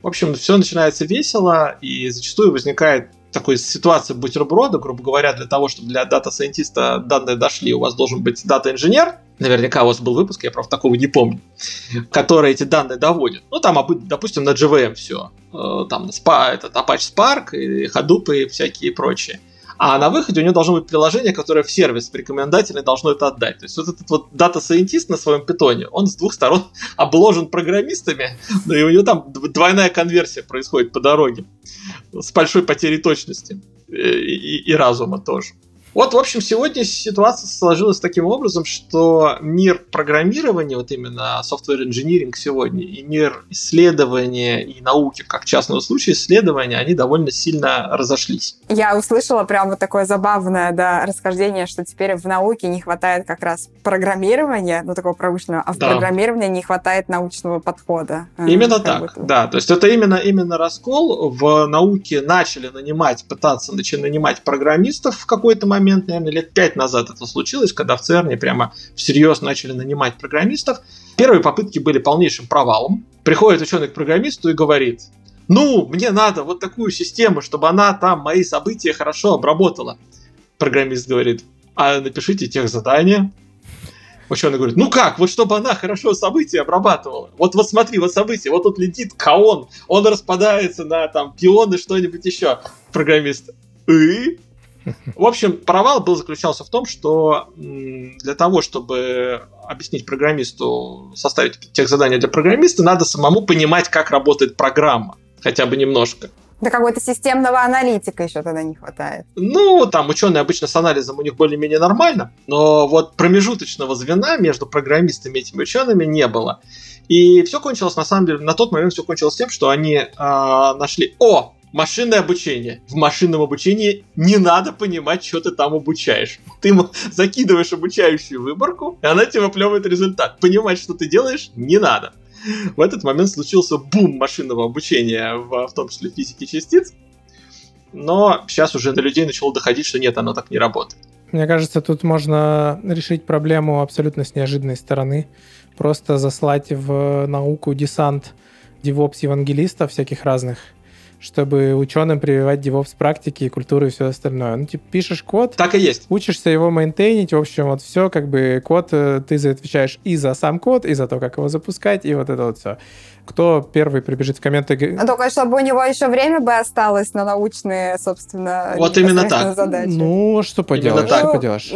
В общем, все начинается весело, и зачастую возникает такой ситуация бутерброда, грубо говоря, для того, чтобы для дата-сайентиста данные дошли, у вас должен быть дата-инженер, наверняка у вас был выпуск, я, правда, такого не помню, который эти данные доводит. Ну, там, допустим, на JVM все, э, там, SPA, этот Apache Spark, и Hadoop и всякие прочие. А на выходе у него должно быть приложение, которое в сервис рекомендательный должно это отдать. То есть вот этот вот дата-сайентист на своем питоне, он с двух сторон (laughs) обложен программистами, но и у него там двойная конверсия происходит по дороге с большой потерей точности и, и, и разума тоже. Вот, в общем, сегодня ситуация сложилась таким образом, что мир программирования, вот именно software engineering сегодня, и мир исследования и науки, как частного случая исследования, они довольно сильно разошлись. Я услышала прям вот такое забавное да, расхождение, что теперь в науке не хватает как раз программирования, ну, такого промышленного, а в да. программировании не хватает научного подхода. Именно как так, будто. да. То есть это именно, именно раскол. В науке начали нанимать, пытаться начать нанимать программистов в какой-то момент, момент, наверное, лет пять назад это случилось, когда в ЦЕРНе прямо всерьез начали нанимать программистов. Первые попытки были полнейшим провалом. Приходит ученый к программисту и говорит, ну, мне надо вот такую систему, чтобы она там мои события хорошо обработала. Программист говорит, а напишите тех задания. Ученый говорит, ну как, вот чтобы она хорошо события обрабатывала. Вот, вот смотри, вот события, вот тут летит каон, он распадается на там пионы, что-нибудь еще. Программист, и в общем, провал был заключался в том, что для того, чтобы объяснить программисту, составить тех задания для программиста, надо самому понимать, как работает программа, хотя бы немножко. Да какого-то системного аналитика еще тогда не хватает. Ну, там ученые обычно с анализом у них более-менее нормально, но вот промежуточного звена между программистами и этими учеными не было. И все кончилось, на самом деле, на тот момент все кончилось тем, что они э, нашли, о, машинное обучение. В машинном обучении не надо понимать, что ты там обучаешь. Ты закидываешь обучающую выборку, и она тебе выплевывает результат. Понимать, что ты делаешь, не надо. В этот момент случился бум машинного обучения, в, в том числе физики частиц. Но сейчас уже до людей начало доходить, что нет, оно так не работает. Мне кажется, тут можно решить проблему абсолютно с неожиданной стороны. Просто заслать в науку десант девопс-евангелистов всяких разных, чтобы ученым прививать DevOps практики, культуру и все остальное. Ну, типа, пишешь код. Так и есть. Учишься его мейнтейнить, в общем, вот все, как бы код, э, ты отвечаешь и за сам код, и за то, как его запускать, и вот это вот все. Кто первый прибежит в комменты? А только чтобы у него еще время бы осталось на научные, собственно, вот именно так. задачи. Ну, что поделаешь, что поделаешь.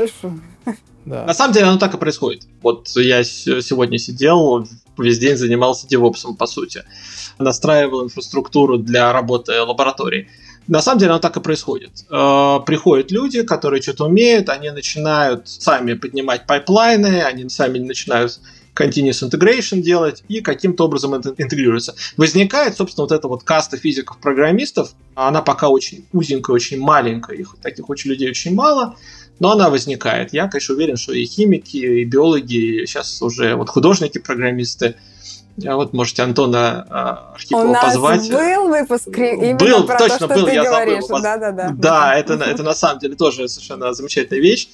Да. На самом деле оно так и происходит. Вот я сегодня сидел, весь день занимался DevOps ом, по сути настраивал инфраструктуру для работы лаборатории. На самом деле оно так и происходит. Э, приходят люди, которые что-то умеют, они начинают сами поднимать pipeline ы, они сами начинают continuous integration делать и каким-то образом это интегрируется. Возникает, собственно, вот эта вот каста физиков-программистов, она пока очень узенькая, очень маленькая, их таких очень людей очень мало, но она возникает. Я, конечно, уверен, что и химики, и биологи, и сейчас уже вот художники-программисты, вот можете Антона а, Архипова У нас позвать. был выпуск именно был, про точно то, что был, ты я говоришь. забыл. Да, да, да. Да, это, это на самом деле тоже совершенно замечательная вещь.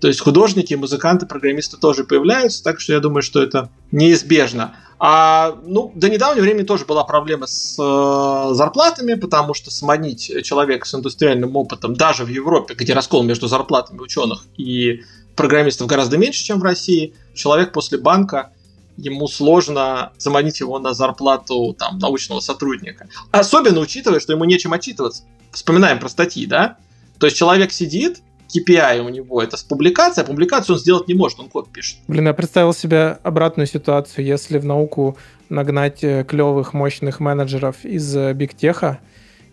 То есть художники, музыканты, программисты тоже появляются, так что я думаю, что это неизбежно. А, ну, до недавнего времени тоже была проблема с э, зарплатами, потому что сманить человека с индустриальным опытом даже в Европе, где раскол между зарплатами ученых и программистов гораздо меньше, чем в России, человек после банка ему сложно заманить его на зарплату там, научного сотрудника. Особенно учитывая, что ему нечем отчитываться. Вспоминаем про статьи, да? То есть человек сидит, KPI у него это с публикацией, а публикацию он сделать не может, он код пишет. Блин, я представил себе обратную ситуацию, если в науку нагнать э, клевых, мощных менеджеров из бигтеха,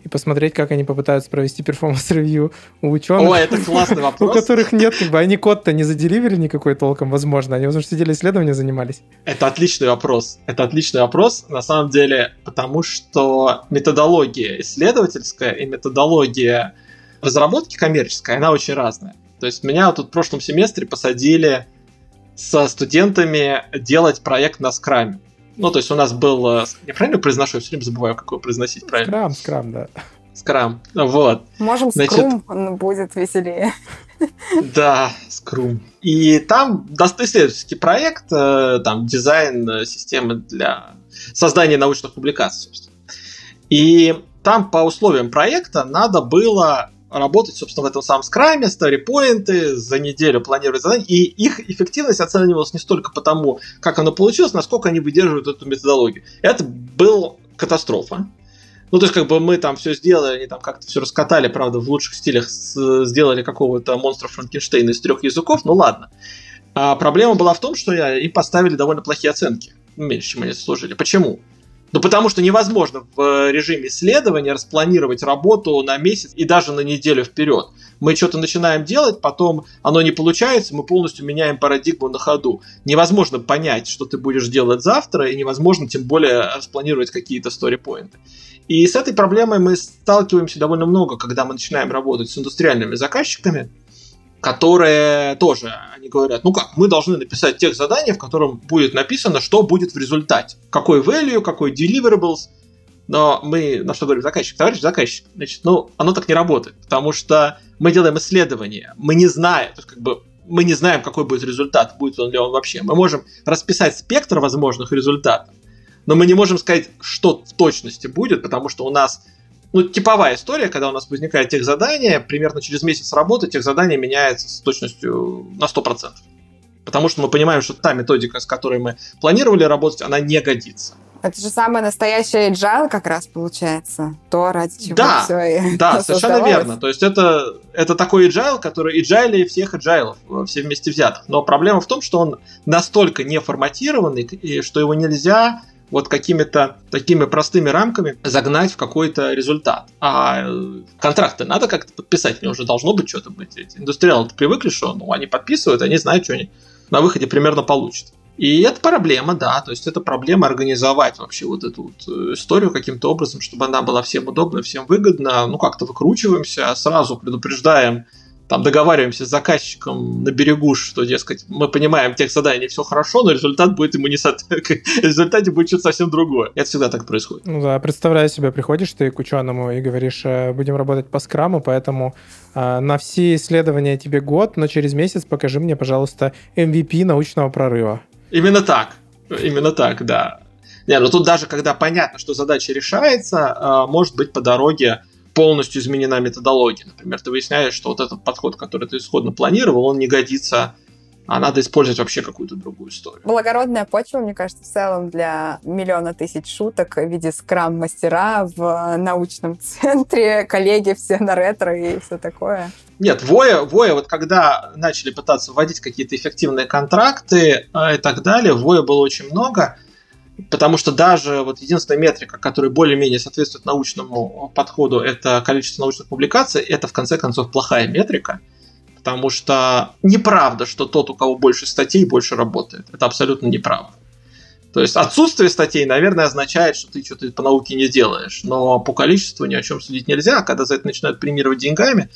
и посмотреть, как они попытаются провести performance review у ученых. О, это классный (laughs) вопрос. У которых нет, как бы, они код-то не за deliver или никакой толком, возможно. Они, возможно, сидели исследования занимались. Это отличный вопрос. Это отличный вопрос, на самом деле, потому что методология исследовательская и методология разработки коммерческая, она очень разная. То есть меня тут в прошлом семестре посадили со студентами делать проект на скраме. Ну, то есть у нас был... э, Я правильно произношу? Я все время забываю, как его произносить правильно. Скрам, скрам, да. Скрам. Вот. Можем Значит- скрум, он будет веселее. (laughs) Да, Scrum. И там исследовательский проект, э, там дизайн э, системы для создания научных публикаций, собственно. И там по условиям проекта надо было работать, собственно, в этом самом скраме, старипоинты, за неделю планировать задания, и их эффективность оценивалась не столько по тому, как оно получилось, насколько они выдерживают эту методологию. Это был катастрофа. Ну, то есть, как бы мы там все сделали, они там как-то все раскатали, правда, в лучших стилях сделали какого-то монстра Франкенштейна из трех языков, ну ладно. А проблема была в том, что я- им поставили довольно плохие оценки. Меньше, чем они заслужили. Почему? Ну, потому что невозможно в э, режиме исследования распланировать работу на месяц и даже на неделю вперед. Мы что-то начинаем делать, потом оно не получается, мы полностью меняем парадигму на ходу. Невозможно понять, что ты будешь делать завтра, и невозможно тем более распланировать какие-то сторипоинты. И с этой проблемой мы сталкиваемся довольно много, когда мы начинаем работать с индустриальными заказчиками, которые тоже, они говорят, ну как, мы должны написать тех задание, в котором будет написано, что будет в результате. Какой value, какой deliverables. Но мы на что говорим заказчик? Товарищ заказчик, значит, ну, оно так не работает, потому что мы делаем исследование, мы не знаем, то есть как бы мы не знаем, какой будет результат, будет он ли он вообще. Мы можем расписать спектр возможных результатов, но мы не можем сказать, что в точности будет, потому что у нас ну, типовая история, когда у нас возникает тех задание, примерно через месяц работы тех задание меняется с точностью на 100%. Потому что мы понимаем, что та методика, с которой мы планировали работать, она не годится. Это же самый настоящий agile как раз получается. То, ради чего Да, все и (laughs) Да, совершенно верно. То есть это, это такой agile, который agile всех agile, все вместе взятых. Но проблема в том, что он настолько не форматированный, и что его нельзя вот какими-то такими простыми рамками загнать в какой-то результат. А э, контракты надо как-то подписать, него уже должно быть что-то быть. Индустриалы привыкли, что ну, они подписывают, они знают, что они на выходе примерно получат. И это проблема, да, то есть это проблема организовать вообще вот эту вот э, историю каким-то образом, чтобы она была всем удобна, всем выгодна, ну как-то выкручиваемся, сразу предупреждаем, там договариваемся с заказчиком на берегу, что, дескать, мы понимаем, тех заданий все хорошо, но результат будет ему не со... (laughs) в результате будет что-то совсем другое. Это всегда так происходит. Ну да, представляю себе, приходишь ты к ученому и говоришь, э, будем работать по скраму, поэтому э, на все исследования тебе год, но через месяц покажи мне, пожалуйста, MVP научного прорыва. Именно так. Именно так, да. Не, ну тут даже когда понятно, что задача решается, э, может быть по дороге полностью изменена методология. Например, ты выясняешь, что вот этот подход, который ты исходно планировал, он не годится, а надо использовать вообще какую-то другую историю. Благородная почва, мне кажется, в целом для миллиона тысяч шуток в виде скрам-мастера в научном центре, коллеги все на ретро и все такое. Нет, Воя, Воя, вот когда начали пытаться вводить какие-то эффективные контракты э, и так далее, Воя было очень много, потому что даже вот единственная метрика, которая более-менее соответствует научному подходу, это количество научных публикаций, это в конце концов плохая метрика, потому что неправда, что тот, у кого больше статей, больше работает. Это абсолютно неправда. То есть отсутствие статей, наверное, означает, что ты что-то по науке не делаешь, но по количеству ни о чем судить нельзя, когда за это начинают премировать деньгами,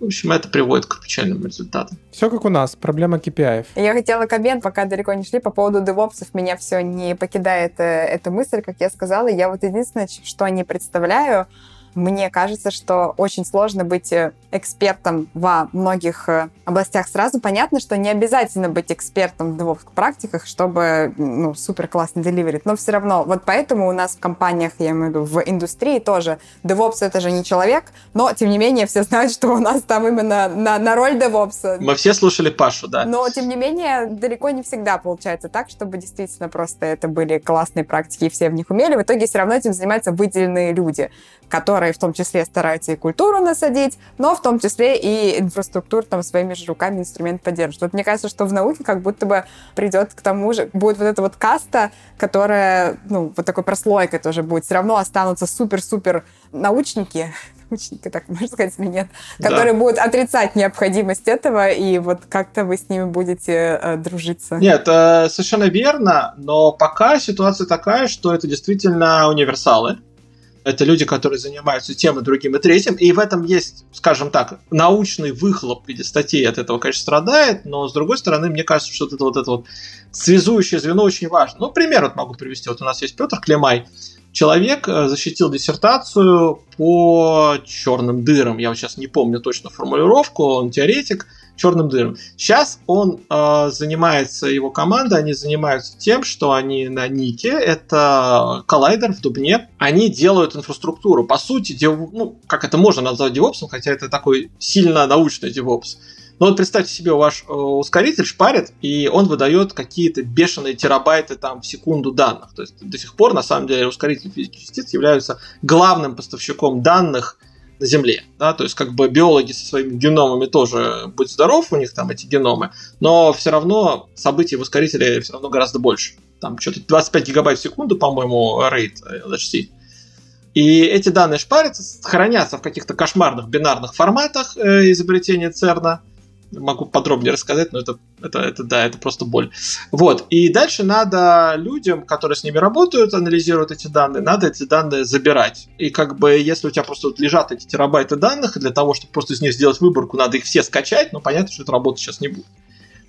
в общем, это приводит к печальным результатам. Все как у нас, проблема KPI. Я хотела коммент, пока далеко не шли, по поводу девопсов. Меня все не покидает э, эта мысль, как я сказала. Я вот единственное, что не представляю, мне кажется, что очень сложно быть э, экспертом во многих э, областях сразу. Понятно, что не обязательно быть экспертом в DevOps практиках, чтобы ну, супер классно деливерить, но все равно. Вот поэтому у нас в компаниях, я имею в виду в индустрии тоже, DevOps это же не человек, но тем не менее все знают, что у нас там именно на, на роль DevOps. Мы все слушали Пашу, да. Но, тем не менее, далеко не всегда получается так, чтобы действительно просто это были классные практики, и все в них умели. В итоге все равно этим занимаются выделенные люди, которые в том числе стараются и культуру насадить, но в том числе и инфраструктуру там своими же руками инструмент поддерживают. Вот мне кажется, что в науке как будто бы придет к тому же, будет вот эта вот каста, которая, ну, вот такой прослойкой тоже будет. Все равно останутся супер-супер научники, (laughs) научники, так можно сказать или нет, да. которые будут отрицать необходимость этого, и вот как-то вы с ними будете э, дружиться. Нет, э, совершенно верно, но пока ситуация такая, что это действительно универсалы. Это люди, которые занимаются тем и другим и третьим, и в этом есть, скажем так, научный выхлоп в виде статей от этого, конечно, страдает, но с другой стороны, мне кажется, что это вот это вот связующее звено очень важно. Ну, пример вот могу привести. Вот у нас есть Петр Климай, человек э, защитил диссертацию по черным дырам. Я вот сейчас не помню точно формулировку, он теоретик черным дырам. Сейчас он э, занимается, его команда, они занимаются тем, что они на Нике, это коллайдер в Дубне, они делают инфраструктуру. По сути, дев, ну, как это можно назвать девопсом, хотя это такой сильно научный девопс. Но вот представьте себе, ваш э, ускоритель шпарит, и он выдает какие-то бешеные терабайты там в секунду данных. То есть до сих пор, на самом деле, ускорители физики частиц являются главным поставщиком данных на Земле. Да? То есть как бы биологи со своими геномами тоже, будь здоров, у них там эти геномы, но все равно событий в ускорителе все равно гораздо больше. Там что-то 25 гигабайт в секунду, по-моему, рейд LHC. И эти данные шпарятся, хранятся в каких-то кошмарных бинарных форматах э, изобретения ЦЕРНа могу подробнее рассказать, но это, это, это, да, это просто боль. Вот, и дальше надо людям, которые с ними работают, анализируют эти данные, надо эти данные забирать. И как бы, если у тебя просто вот лежат эти терабайты данных, для того, чтобы просто из них сделать выборку, надо их все скачать, но понятно, что это работать сейчас не будет.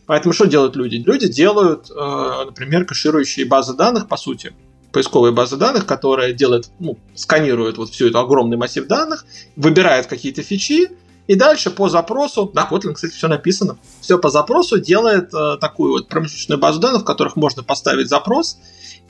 Поэтому что делают люди? Люди делают, э, например, кэширующие базы данных, по сути, поисковые базы данных, которые делают, ну, сканируют вот всю эту огромный массив данных, выбирают какие-то фичи, и дальше по запросу, на Kotlin, кстати, все написано, все по запросу делает э, такую вот промежуточную базу данных, в которых можно поставить запрос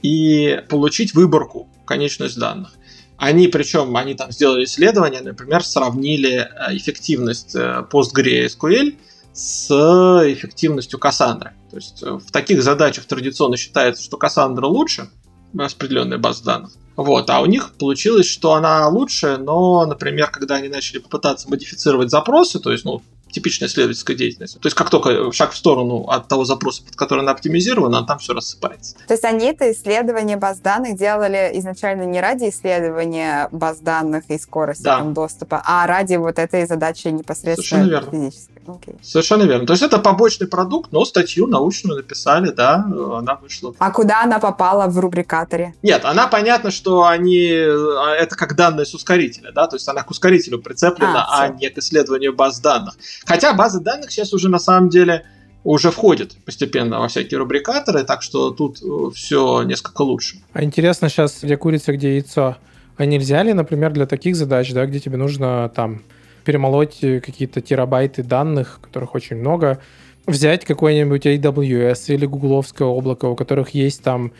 и получить выборку, конечность данных. Они, причем, они там сделали исследование, например, сравнили э, эффективность э, PostgreSQL с эффективностью Cassandra. То есть э, в таких задачах традиционно считается, что Cassandra лучше, распределенная база данных, вот, а у них получилось, что она лучше, но, например, когда они начали попытаться модифицировать запросы, то есть, ну, типичная исследовательская деятельность. То есть как только шаг в сторону от того запроса, под который она оптимизирована, там все рассыпается. То есть они это исследование баз данных делали изначально не ради исследования баз данных и скорости да. там, доступа, а ради вот этой задачи непосредственно Совершенно верно. физической. Okay. Совершенно верно. То есть это побочный продукт, но статью научную написали, да, она вышла. А куда она попала в рубрикаторе? Нет, она понятно, что они а, это как данные с ускорителя, да, то есть она к ускорителю прицеплена, а, а не к исследованию баз данных. Хотя базы данных сейчас уже на самом деле уже входит постепенно во всякие рубрикаторы, так что тут э, все несколько лучше. А интересно сейчас, где курица, где яйцо. А нельзя ли, например, для таких задач, да, где тебе нужно там перемолоть какие-то терабайты данных, которых очень много, взять какой-нибудь AWS или гугловское облако, у которых есть там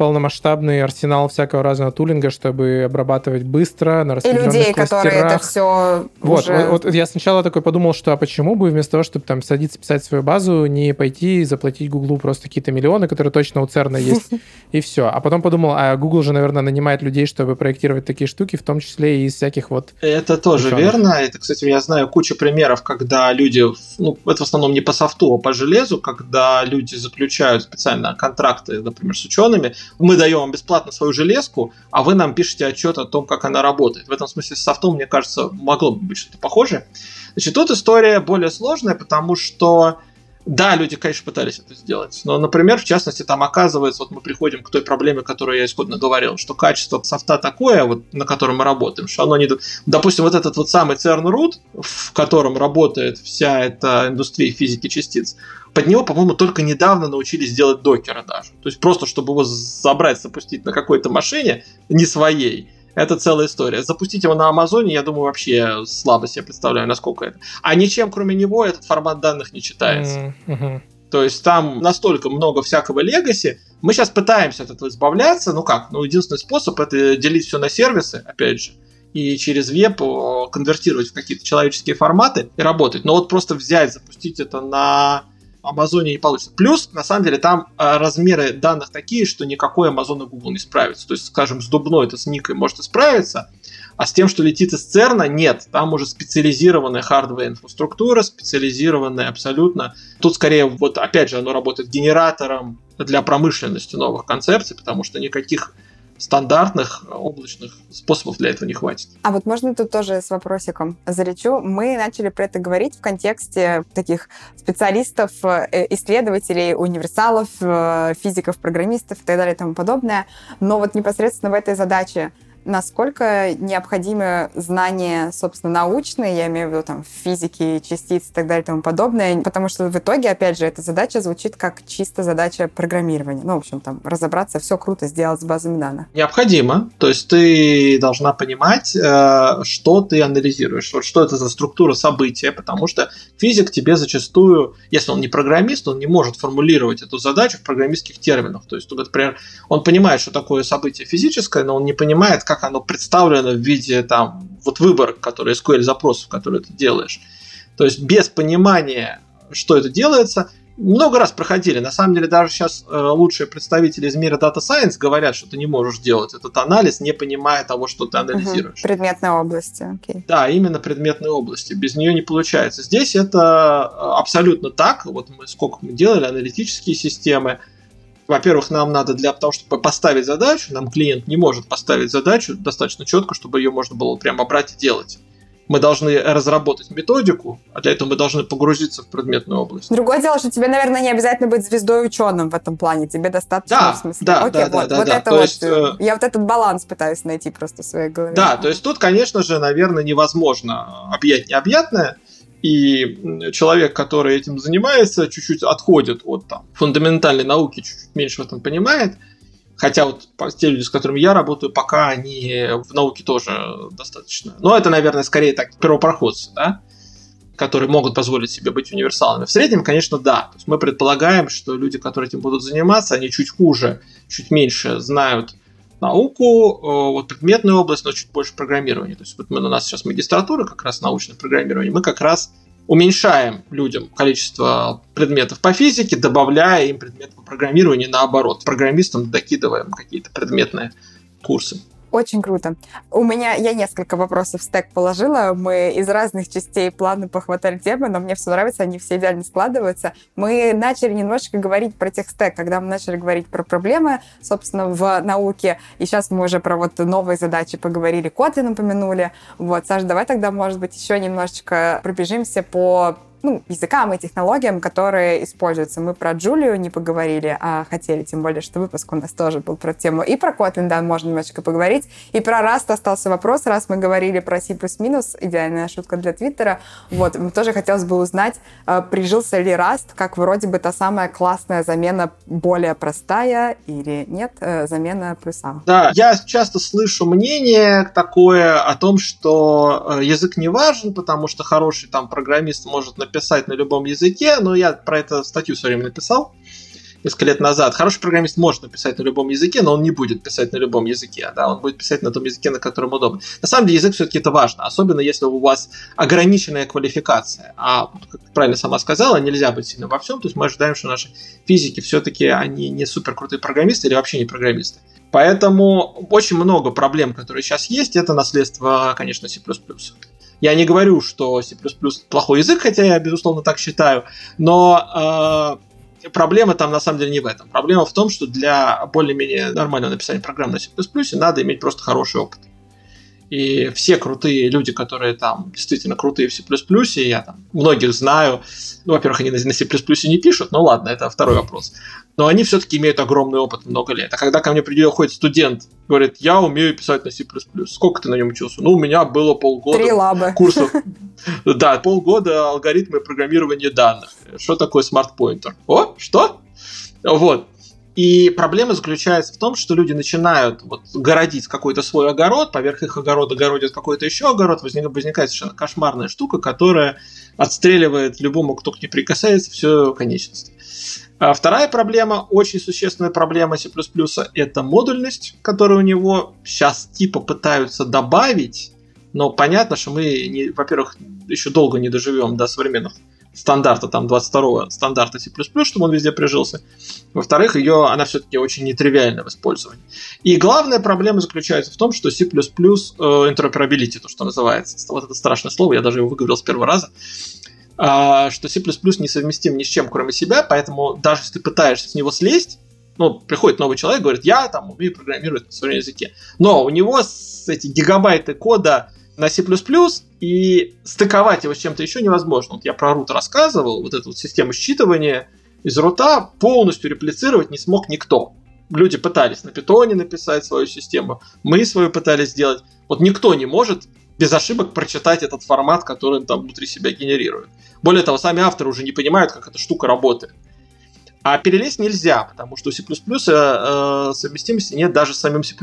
полномасштабный арсенал всякого разного тулинга, чтобы обрабатывать быстро на распределенных И людей, кластерах. которые это все вот, уже... вот, вот я сначала такой подумал, что а почему бы вместо того, чтобы там садиться писать свою базу, не пойти и заплатить Гуглу просто какие-то миллионы, которые точно у Церна есть, (laughs) и все. А потом подумал, а Google же, наверное, нанимает людей, чтобы проектировать такие штуки, в том числе и из всяких вот... Это тоже ученых. верно. Это, кстати, я знаю кучу примеров, когда люди, ну, это в основном не по софту, а по железу, когда люди заключают специально контракты, например, с учеными, мы даем вам бесплатно свою железку, а вы нам пишете отчет о том, как она работает. В этом смысле с софтом, мне кажется, могло бы быть что-то похожее. Значит, тут история более сложная, потому что да, люди, конечно, пытались это сделать. Но, например, в частности, там оказывается, вот мы приходим к той проблеме, которую я исходно говорил, что качество софта такое, вот, на котором мы работаем, что оно не... Допустим, вот этот вот самый CERN root, в котором работает вся эта индустрия физики частиц, под него, по-моему, только недавно научились делать докера даже. То есть просто, чтобы его забрать, запустить на какой-то машине, не своей, это целая история. Запустить его на Амазоне, я думаю, вообще слабо себе представляю, насколько это. А ничем, кроме него, этот формат данных не читается. Mm-hmm. То есть там настолько много всякого легаси. Мы сейчас пытаемся от этого избавляться. Ну как? Ну, единственный способ это делить все на сервисы, опять же и через веб конвертировать в какие-то человеческие форматы и работать. Но вот просто взять, запустить это на Амазоне не получится. Плюс, на самом деле, там э, размеры данных такие, что никакой Amazon и Google не справится. То есть, скажем, с Дубной это с Никой может справиться, А с тем, что летит из ЦЕРНа, нет. Там уже специализированная hardware инфраструктура, специализированная абсолютно. Тут скорее, вот опять же, оно работает генератором для промышленности новых концепций, потому что никаких стандартных облачных способов для этого не хватит. А вот можно тут тоже с вопросиком заречу. Мы начали про это говорить в контексте таких специалистов, э, исследователей, универсалов, э, физиков, программистов и так далее и тому подобное. Но вот непосредственно в этой задаче насколько необходимы знания, собственно, научные, я имею в виду там физики, частиц и так далее и тому подобное, потому что в итоге, опять же, эта задача звучит как чисто задача программирования. Ну, в общем, там, разобраться, все круто сделать с базами данных. Необходимо. То есть ты должна понимать, э, что ты анализируешь, вот что это за структура события, потому что физик тебе зачастую, если он не программист, он не может формулировать эту задачу в программистских терминах. То есть, например, он понимает, что такое событие физическое, но он не понимает, как оно представлено в виде там вот выборок, которые SQL запросов, которые ты делаешь. То есть без понимания, что это делается, много раз проходили. На самом деле даже сейчас э, лучшие представители из мира Data Science говорят, что ты не можешь делать этот анализ, не понимая того, что ты анализируешь. Угу, предметной области, окей. Да, именно предметной области. Без нее не получается. Здесь это абсолютно так. Вот мы сколько мы делали аналитические системы, во-первых, нам надо для того, чтобы поставить задачу, нам клиент не может поставить задачу достаточно четко, чтобы ее можно было прямо брать и делать. Мы должны разработать методику, а для этого мы должны погрузиться в предметную область. Другое дело, что тебе, наверное, не обязательно быть звездой ученым в этом плане. Тебе достаточно, да, в смысле. Да, Окей, да, вот, да, вот да. это то вот. Есть, э, я вот этот баланс пытаюсь найти просто в своей голове. Да, то есть тут, конечно же, наверное, невозможно объять необъятное и человек, который этим занимается, чуть-чуть отходит от там, фундаментальной науки, чуть-чуть меньше в этом понимает. Хотя вот те люди, с которыми я работаю, пока они в науке тоже достаточно. Но это, наверное, скорее так, первопроходцы, да? которые могут позволить себе быть универсалами. В среднем, конечно, да. То есть мы предполагаем, что люди, которые этим будут заниматься, они чуть хуже, чуть меньше знают науку, э, вот предметную область, но чуть больше программирования. То есть вот мы, у нас сейчас магистратура как раз научное программирование, мы как раз уменьшаем людям количество предметов по физике, добавляя им предметов по программированию наоборот. Программистам докидываем какие-то предметные курсы. Очень круто. У меня, я несколько вопросов в стек положила. Мы из разных частей плана похватали темы, но мне все нравится, они все идеально складываются. Мы начали немножечко говорить про техстек, когда мы начали говорить про проблемы, собственно, в науке. И сейчас мы уже про вот новые задачи поговорили, Kotlin упомянули. Вот, Саша, давай тогда, может быть, еще немножечко пробежимся по ну, языкам и технологиям, которые используются. Мы про Джулию не поговорили, а хотели, тем более, что выпуск у нас тоже был про тему. И про Kotlin, да, можно немножечко поговорить. И про Rust остался вопрос, раз мы говорили про C++, идеальная шутка для Твиттера. Вот, тоже хотелось бы узнать, а, прижился ли Rust, как вроде бы та самая классная замена более простая или нет, э, замена плюса. Да, я часто слышу мнение такое о том, что э, язык не важен, потому что хороший там программист может написать написать на любом языке, но я про это статью все время написал несколько лет назад. Хороший программист может написать на любом языке, но он не будет писать на любом языке, да, он будет писать на том языке, на котором удобно. На самом деле язык все-таки это важно, особенно если у вас ограниченная квалификация. А, как правильно сама сказала, нельзя быть сильным во всем, то есть мы ожидаем, что наши физики все-таки они не супер крутые программисты или вообще не программисты. Поэтому очень много проблем, которые сейчас есть, это наследство, конечно, C++. Я не говорю, что C++ плохой язык, хотя я, безусловно, так считаю, но э, проблема там на самом деле не в этом. Проблема в том, что для более-менее нормального написания программ на C++ надо иметь просто хороший опыт. И все крутые люди, которые там действительно крутые в C++, я там многих знаю, ну, во-первых, они на C++ не пишут, ну ладно, это второй вопрос. Но они все-таки имеют огромный опыт много лет. А когда ко мне приходит студент, говорит, я умею писать на C++, сколько ты на нем учился? Ну, у меня было полгода Три лабы. курсов. Да, полгода алгоритмы программирования данных. Что такое смарт-поинтер? О, что? Вот. И проблема заключается в том, что люди начинают вот городить какой-то свой огород, поверх их огорода городят какой-то еще огород, возникает, возникает совершенно кошмарная штука, которая отстреливает любому, кто к ней прикасается, все конечности. А вторая проблема, очень существенная проблема C++, это модульность, которую у него сейчас типа пытаются добавить, но понятно, что мы, во-первых, еще долго не доживем до современных стандарта, там, 22-го стандарта C++, чтобы он везде прижился. Во-вторых, ее, она все-таки очень нетривиальна в использовании. И главная проблема заключается в том, что C++ interoperability, то, что называется, вот это страшное слово, я даже его выговорил с первого раза, что C++ несовместим ни с чем, кроме себя, поэтому даже если ты пытаешься с него слезть, ну, приходит новый человек, говорит, я там умею программировать на своем языке. Но у него с эти гигабайты кода на C++, и стыковать его с чем-то еще невозможно. Вот я про root рассказывал, вот эту вот систему считывания из рута полностью реплицировать не смог никто. Люди пытались на питоне написать свою систему, мы свою пытались сделать. Вот никто не может без ошибок прочитать этот формат, который он там внутри себя генерирует. Более того, сами авторы уже не понимают, как эта штука работает. А перелезть нельзя, потому что у C++ э, э, совместимости нет даже с самим C++.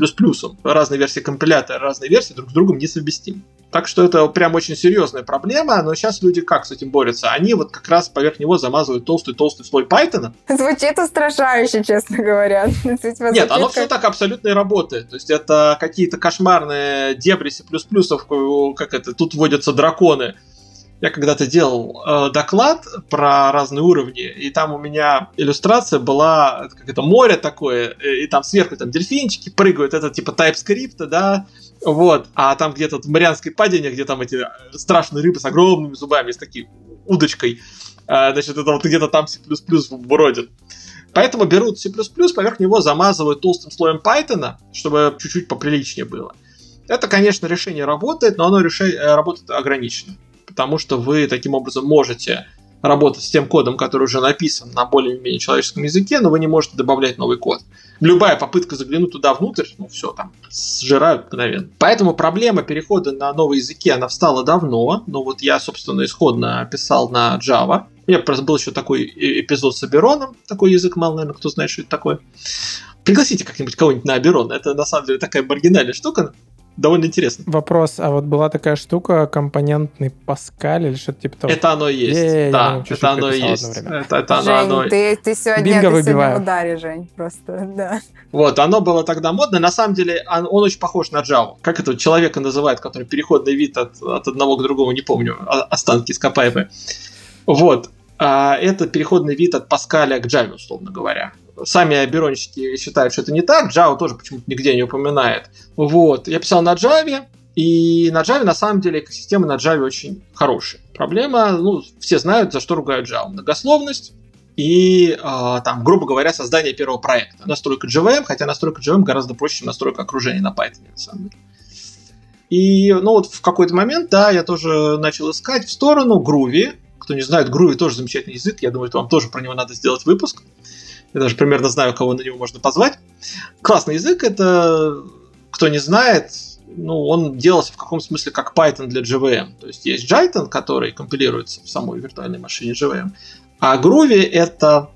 Разные версии компилятора, разные версии друг с другом несовместимы. Так что это прям очень серьезная проблема, но сейчас люди как с этим борются? Они вот как раз поверх него замазывают толстый-толстый слой Python. Звучит устрашающе, честно говоря. (laughs) Нет, оно все так абсолютно и работает. То есть это какие-то кошмарные дебри C++, как это, тут вводятся драконы, я когда-то делал э, доклад про разные уровни, и там у меня иллюстрация была, как это, море такое, и, и там сверху там дельфинчики прыгают, это типа TypeScript, да, вот, а там где-то в Марианской падине, где там эти страшные рыбы с огромными зубами, с такой удочкой, э, значит, это вот где-то там C++ бродит. Поэтому берут C++, поверх него замазывают толстым слоем Python, чтобы чуть-чуть поприличнее было. Это, конечно, решение работает, но оно решение, работает ограниченно потому что вы таким образом можете работать с тем кодом, который уже написан на более-менее человеческом языке, но вы не можете добавлять новый код. Любая попытка заглянуть туда внутрь, ну все, там, сжирают мгновенно. Поэтому проблема перехода на новые языки, она встала давно. Ну вот я, собственно, исходно писал на Java. У меня был еще такой эпизод с Абероном, такой язык мало, наверное, кто знает, что это такое. Пригласите как-нибудь кого-нибудь на Аберон. Это, на самом деле, такая маргинальная штука довольно интересно. Вопрос, а вот была такая штука, компонентный Паскаль или что-то типа того? Это оно и есть, е да, это оно и есть. Это, это Жень, оно, оно... Ты, ты сегодня, Бинго ты сегодня в ударе, Жень, просто, да. Вот, оно было тогда модно, на самом деле он, он очень похож на Java. Как этого человека называют, который переходный вид от, от одного к другому, не помню, останки ископаемые. Вот, а это переходный вид от Паскаля к Java, условно говоря сами оберонщики считают, что это не так. Java тоже почему-то нигде не упоминает. Вот. Я писал на Java, и на Java, на самом деле, экосистема на Java очень хорошая. Проблема, ну, все знают, за что ругают Java. Многословность и, э, там, грубо говоря, создание первого проекта. Настройка JVM, хотя настройка JVM гораздо проще, чем настройка окружения на Python, на самом деле. И, ну, вот в какой-то момент, да, я тоже начал искать в сторону Groovy. Кто не знает, Groovy тоже замечательный язык. Я думаю, что вам тоже про него надо сделать выпуск. Я даже примерно знаю, кого на него можно позвать. Классный язык, это, кто не знает, ну, он делался в каком смысле как Python для JVM. То есть есть Jython, который компилируется в самой виртуальной машине JVM, а Groovy это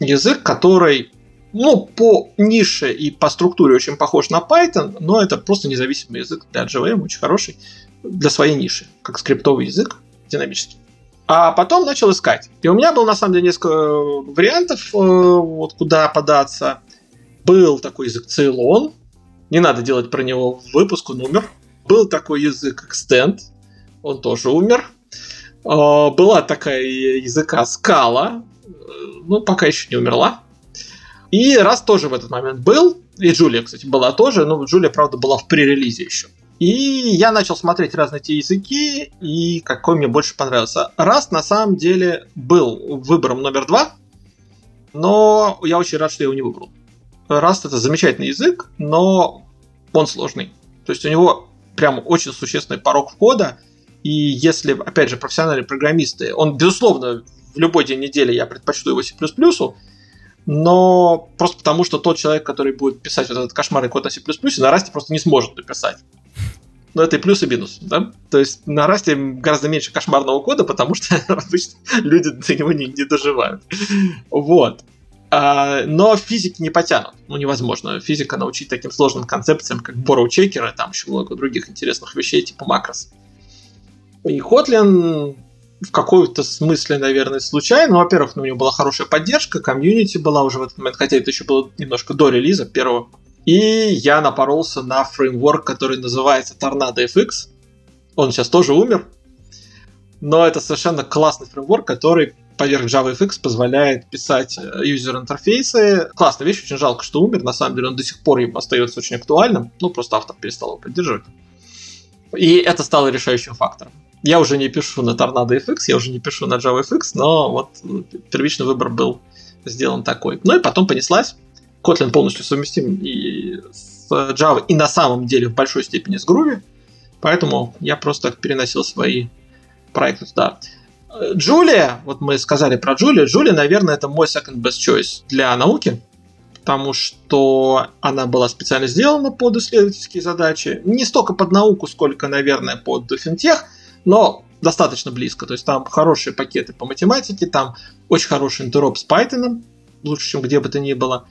язык, который ну, по нише и по структуре очень похож на Python, но это просто независимый язык для JVM, очень хороший для своей ниши, как скриптовый язык, динамический. А потом начал искать. И у меня было, на самом деле, несколько э, вариантов, э, вот куда податься. Был такой язык Ceylon. Не надо делать про него выпуск, он умер. Был такой язык Extend. Он тоже умер. Э, была такая языка Scala. Ну, пока еще не умерла. И раз тоже в этот момент был. И Джулия, кстати, была тоже. Но Джулия, правда, была в пререлизе еще. И я начал смотреть разные эти языки, и какой мне больше понравился. Раз на самом деле был выбором номер два, но я очень рад, что я его не выбрал. Раст это замечательный язык, но он сложный. То есть у него прям очень существенный порог входа, и если, опять же, профессиональные программисты, он, безусловно, в любой день недели я предпочту его C++, но просто потому, что тот человек, который будет писать вот этот кошмарный код на C++, на расте просто не сможет написать. Но это и плюс, и минус, да? То есть на расте гораздо меньше кошмарного кода, потому что (laughs) обычно люди до него не, не доживают. Вот. А, но физики не потянут. Ну, невозможно. Физика научить таким сложным концепциям, как borrow checker, и там еще много других интересных вещей, типа макрос. И Kotlin в каком-то смысле, наверное, случайно. Ну, во-первых, ну, у него была хорошая поддержка, комьюнити была уже в этот момент, хотя это еще было немножко до релиза первого. И я напоролся на фреймворк, который называется Tornado FX. Он сейчас тоже умер. но это совершенно классный фреймворк, который поверх JavaFX позволяет писать э, юзер-интерфейсы. Классная вещь, очень жалко, что умер. На самом деле он до сих пор остается очень актуальным. Ну, просто автор перестал его поддерживать. И это стало решающим фактором. Я уже не пишу на Tornado FX, я уже не пишу на JavaFX, но вот первичный выбор был сделан такой. Ну и потом понеслась. Kotlin полностью совместим и с Java, и на самом деле в большой степени с Groovy. Поэтому я просто переносил свои проекты туда. Джулия, вот мы сказали про Джулию. Джулия, наверное, это мой second best choice для науки, потому что она была специально сделана под исследовательские задачи. Не столько под науку, сколько, наверное, под финтех, но достаточно близко. То есть там хорошие пакеты по математике, там очень хороший интероп с Python, лучше, чем где бы то ни было,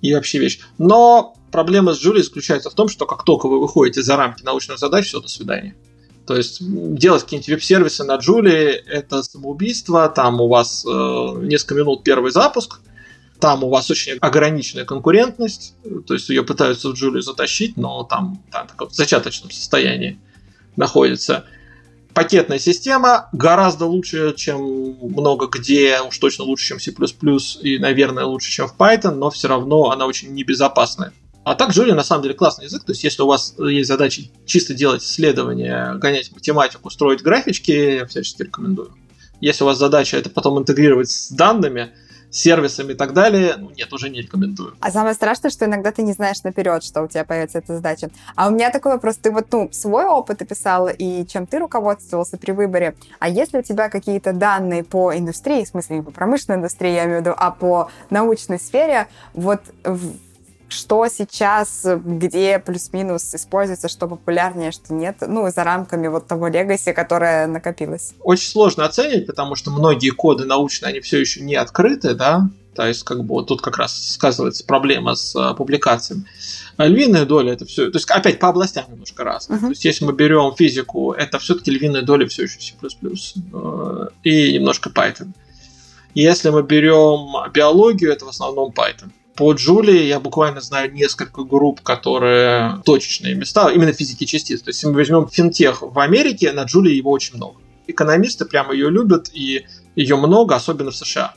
и вообще вещь. Но проблема с Джулией заключается в том, что как только вы выходите за рамки научных задач, все, до свидания. То есть делать какие-нибудь веб-сервисы на Джули — это самоубийство, там у вас э, несколько минут первый запуск, там у вас очень ограниченная конкурентность, то есть ее пытаются в Джули затащить, но там, там в зачаточном состоянии находится. Пакетная система гораздо лучше, чем много где, уж точно лучше, чем C++, и, наверное, лучше, чем в Python, но все равно она очень небезопасная. А так Julia на самом деле классный язык, то есть если у вас есть задача чисто делать исследования, гонять математику, строить графички, я всячески рекомендую. Если у вас задача это потом интегрировать с данными, сервисами и так далее, ну, нет, уже не рекомендую. А самое страшное, что иногда ты не знаешь наперед, что у тебя появится эта задача. А у меня такой вопрос, ты вот, ну, свой опыт описал, и чем ты руководствовался при выборе, а если у тебя какие-то данные по индустрии, в смысле не по промышленной индустрии, я имею в виду, а по научной сфере, вот что сейчас, где плюс-минус используется, что популярнее, что нет, ну, за рамками вот того легаси, которое накопилось? Очень сложно оценить, потому что многие коды научные, они все еще не открыты, да, то есть, как бы, вот тут как раз сказывается проблема с а, публикациями. А львиная доля это все. То есть, опять по областям немножко разные. Uh-huh. То есть, если мы берем физику, это все-таки львиная доля все еще C э, и немножко Python. Если мы берем биологию, это в основном Python. По Джулии я буквально знаю несколько групп, которые точечные места, именно физики частиц. То есть, мы возьмем финтех в Америке, на Джулии его очень много. Экономисты прямо ее любят, и ее много, особенно в США.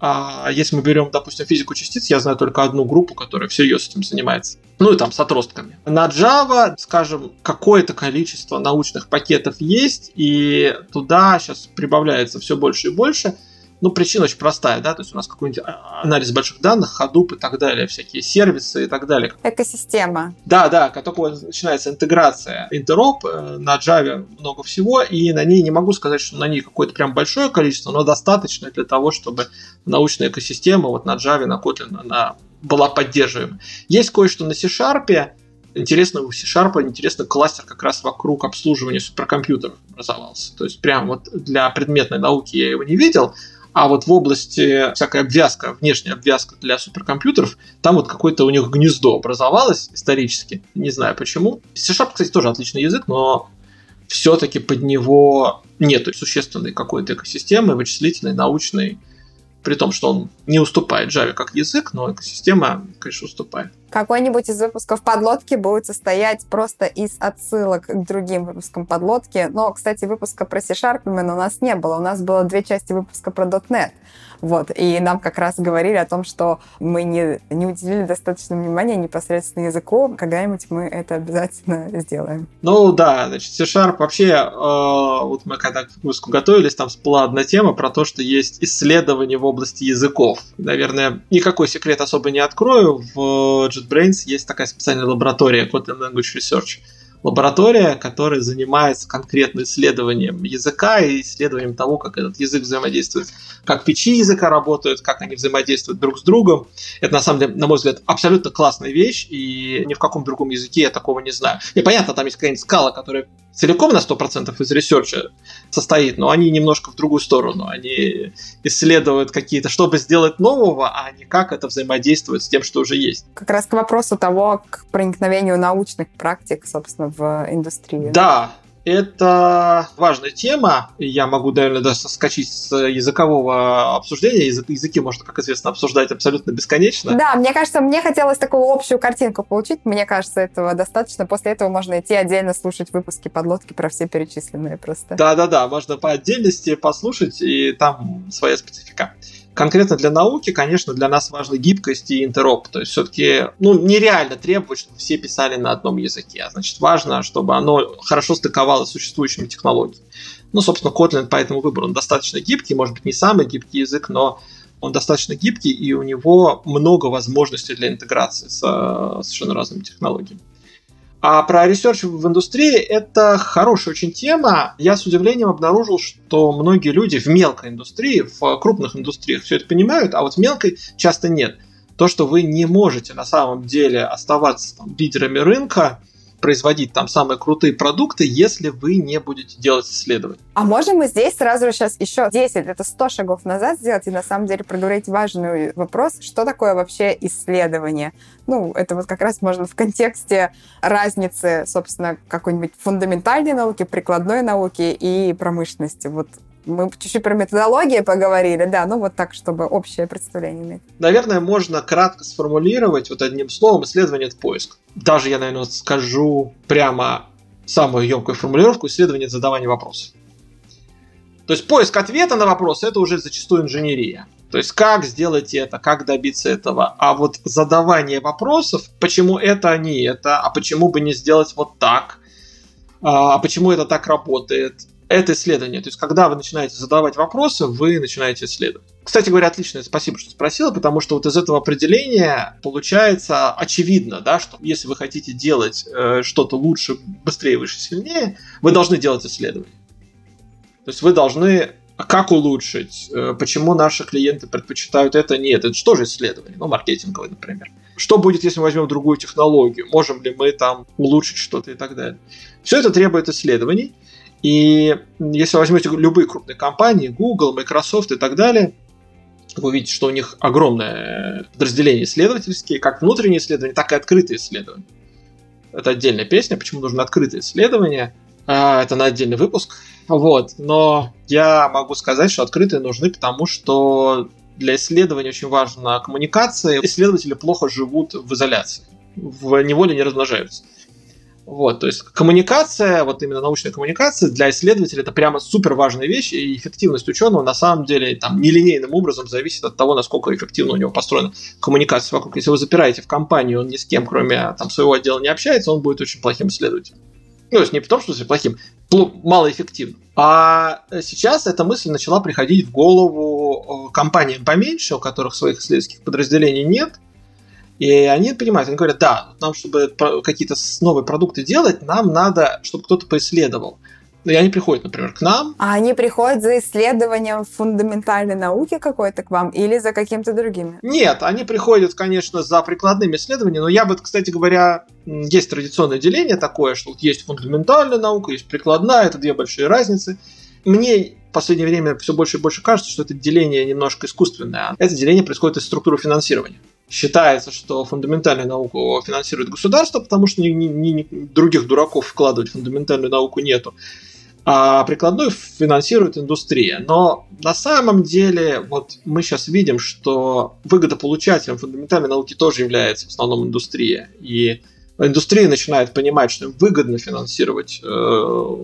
А если мы берем, допустим, физику частиц, я знаю только одну группу, которая всерьез этим занимается. Ну и там с отростками. На Java, скажем, какое-то количество научных пакетов есть, и туда сейчас прибавляется все больше и больше – ну, причина очень простая, да, то есть у нас какой-нибудь а, анализ больших данных, Hadoop и так далее, всякие сервисы и так далее. Экосистема. Да, да, как только начинается интеграция, интероп, э, на Java много всего, и на ней не могу сказать, что на ней какое-то прям большое количество, но достаточно для того, чтобы научная экосистема вот на Java, на Kotlin, она была поддерживаема. Есть кое-что на C-Sharp, интересно у C-Sharp интересный кластер как раз вокруг обслуживания суперкомпьютеров образовался. То есть прям вот для предметной науки я его не видел, а вот в области всякой обвязка, внешняя обвязка для суперкомпьютеров, там вот какое-то у них гнездо образовалось исторически. Не знаю почему. C-Sharp, кстати, тоже отличный язык, но все-таки под него нет существенной какой-то экосистемы вычислительной, научной, при том, что он не уступает Java как язык, но экосистема, конечно, уступает. Какой-нибудь из выпусков подлодки будет состоять просто из отсылок к другим выпускам подлодки. Но, кстати, выпуска про C-Sharp у нас не было. У нас было две части выпуска про .NET. Вот. И нам как раз говорили о том, что мы не, не уделили достаточно внимания непосредственно языку. Когда-нибудь мы это обязательно сделаем. Ну да, значит, C-Sharp вообще, э, вот мы когда к выпуску готовились, там всплыла одна тема про то, что есть исследования в области языков. Наверное, никакой секрет особо не открою. В JetBrains есть такая специальная лаборатория Kotlin Language Research – лаборатория, которая занимается конкретно исследованием языка и исследованием того, как этот язык взаимодействует, как фичи языка работают, как они взаимодействуют друг с другом. Это, на самом деле, на мой взгляд, абсолютно классная вещь, и ни в каком другом языке я такого не знаю. И понятно, там есть какая-нибудь Scala, которая целиком на 100% из research а состоит, но они немножко в другую сторону. Они исследуют какие-то, чтобы сделать нового, а не как это взаимодействует с тем, что уже есть. Как раз к вопросу того, к проникновению научных практик, собственно, в индустрию. Да, это важная тема. Я могу, наверное, даже соскочить с языкового обсуждения. Язык, языки можно, как известно, обсуждать абсолютно бесконечно. Да, мне кажется, мне хотелось такую общую картинку получить. Мне кажется, этого достаточно. После этого можно идти отдельно слушать выпуски подлодки про все перечисленные просто. Да-да-да, можно по отдельности послушать, и там своя специфика конкретно для науки, конечно, для нас важна гибкость и интероп. То есть все-таки ну, нереально требовать, чтобы все писали на одном языке. А значит, важно, чтобы оно хорошо стыковалось с существующими технологиями. Ну, собственно, Kotlin по этому выбору он достаточно гибкий, может быть, не самый гибкий язык, но он достаточно гибкий, и у него много возможностей для интеграции с совершенно разными технологиями. А про research в индустрии это хорошая очень тема. Я с удивлением обнаружил, что многие люди в мелкой индустрии, в крупных индустриях все это понимают, а вот в мелкой часто нет. То, что вы не можете на самом деле оставаться там, лидерами рынка, производить там самые крутые продукты, если вы не будете делать исследования. А можем мы здесь сразу сейчас еще 10, это 100 шагов назад сделать и на самом деле проговорить важный вопрос, что такое вообще исследование? Ну, это вот как раз можно в контексте разницы, собственно, какой-нибудь фундаментальной науки, прикладной науки и промышленности. Вот мы чуть-чуть про методологию поговорили, да, ну вот так, чтобы общее представление иметь. Наверное, можно кратко сформулировать вот одним словом исследование – это поиск. Даже я, наверное, скажу прямо самую емкую формулировку – исследование – это задавание вопросов. То есть поиск ответа на вопрос – это уже зачастую инженерия. То есть как сделать это, как добиться этого. А вот задавание вопросов, почему это, а не это, а почему бы не сделать вот так, а почему это так работает, это исследование. То есть, когда вы начинаете задавать вопросы, вы начинаете исследовать. Кстати говоря, отлично, спасибо, что спросила, потому что вот из этого определения получается очевидно, да, что если вы хотите делать э, что-то лучше, быстрее, выше, сильнее, вы должны делать исследование. То есть вы должны как улучшить, э, почему наши клиенты предпочитают это, нет, это что же исследование, ну, маркетинговое, например. Что будет, если мы возьмем другую технологию, можем ли мы там улучшить что-то и так далее. Все это требует исследований, и если возьмете любые крупные компании, Google, Microsoft и так далее, вы увидите, что у них огромное подразделение исследовательские, как внутренние исследования, так и открытые исследования. Это отдельная песня, почему нужно открытое исследование. А, это на отдельный выпуск. Вот. Но я могу сказать, что открытые нужны, потому что для исследования очень важна коммуникация. Исследователи плохо живут в изоляции, в неволе не размножаются. Вот, то есть коммуникация, вот именно научная коммуникация для исследователя это прямо супер важная вещь, и эффективность ученого на самом деле там нелинейным образом зависит от того, насколько эффективно у него построена коммуникация вокруг. Если вы запираете в компанию, он ни с кем, кроме там, своего отдела, не общается, он будет очень плохим исследователем. Ну, то есть не потому, что плохим, малоэффективным. А сейчас эта мысль начала приходить в голову компаниям поменьше, у которых своих исследовательских подразделений нет, и они понимают, они говорят, да, нам, чтобы какие-то новые продукты делать, нам надо, чтобы кто-то поисследовал. И они приходят, например, к нам. А они приходят за исследованием фундаментальной науки какой-то к вам или за каким-то другими? Нет, они приходят, конечно, за прикладными исследованиями, но я бы, кстати говоря, есть традиционное деление такое, что вот есть фундаментальная наука, есть прикладная, это две большие разницы. Мне в последнее время все больше и больше кажется, что это деление немножко искусственное. Это деление происходит из структуры финансирования считается, что фундаментальную науку финансирует государство, потому что ни, ни, ни других дураков вкладывать в фундаментальную науку нету. А прикладную финансирует индустрия. Но на самом деле вот мы сейчас видим, что выгодополучателем фундаментальной науки тоже является в основном индустрия. И индустрия начинает понимать, что им выгодно финансировать э,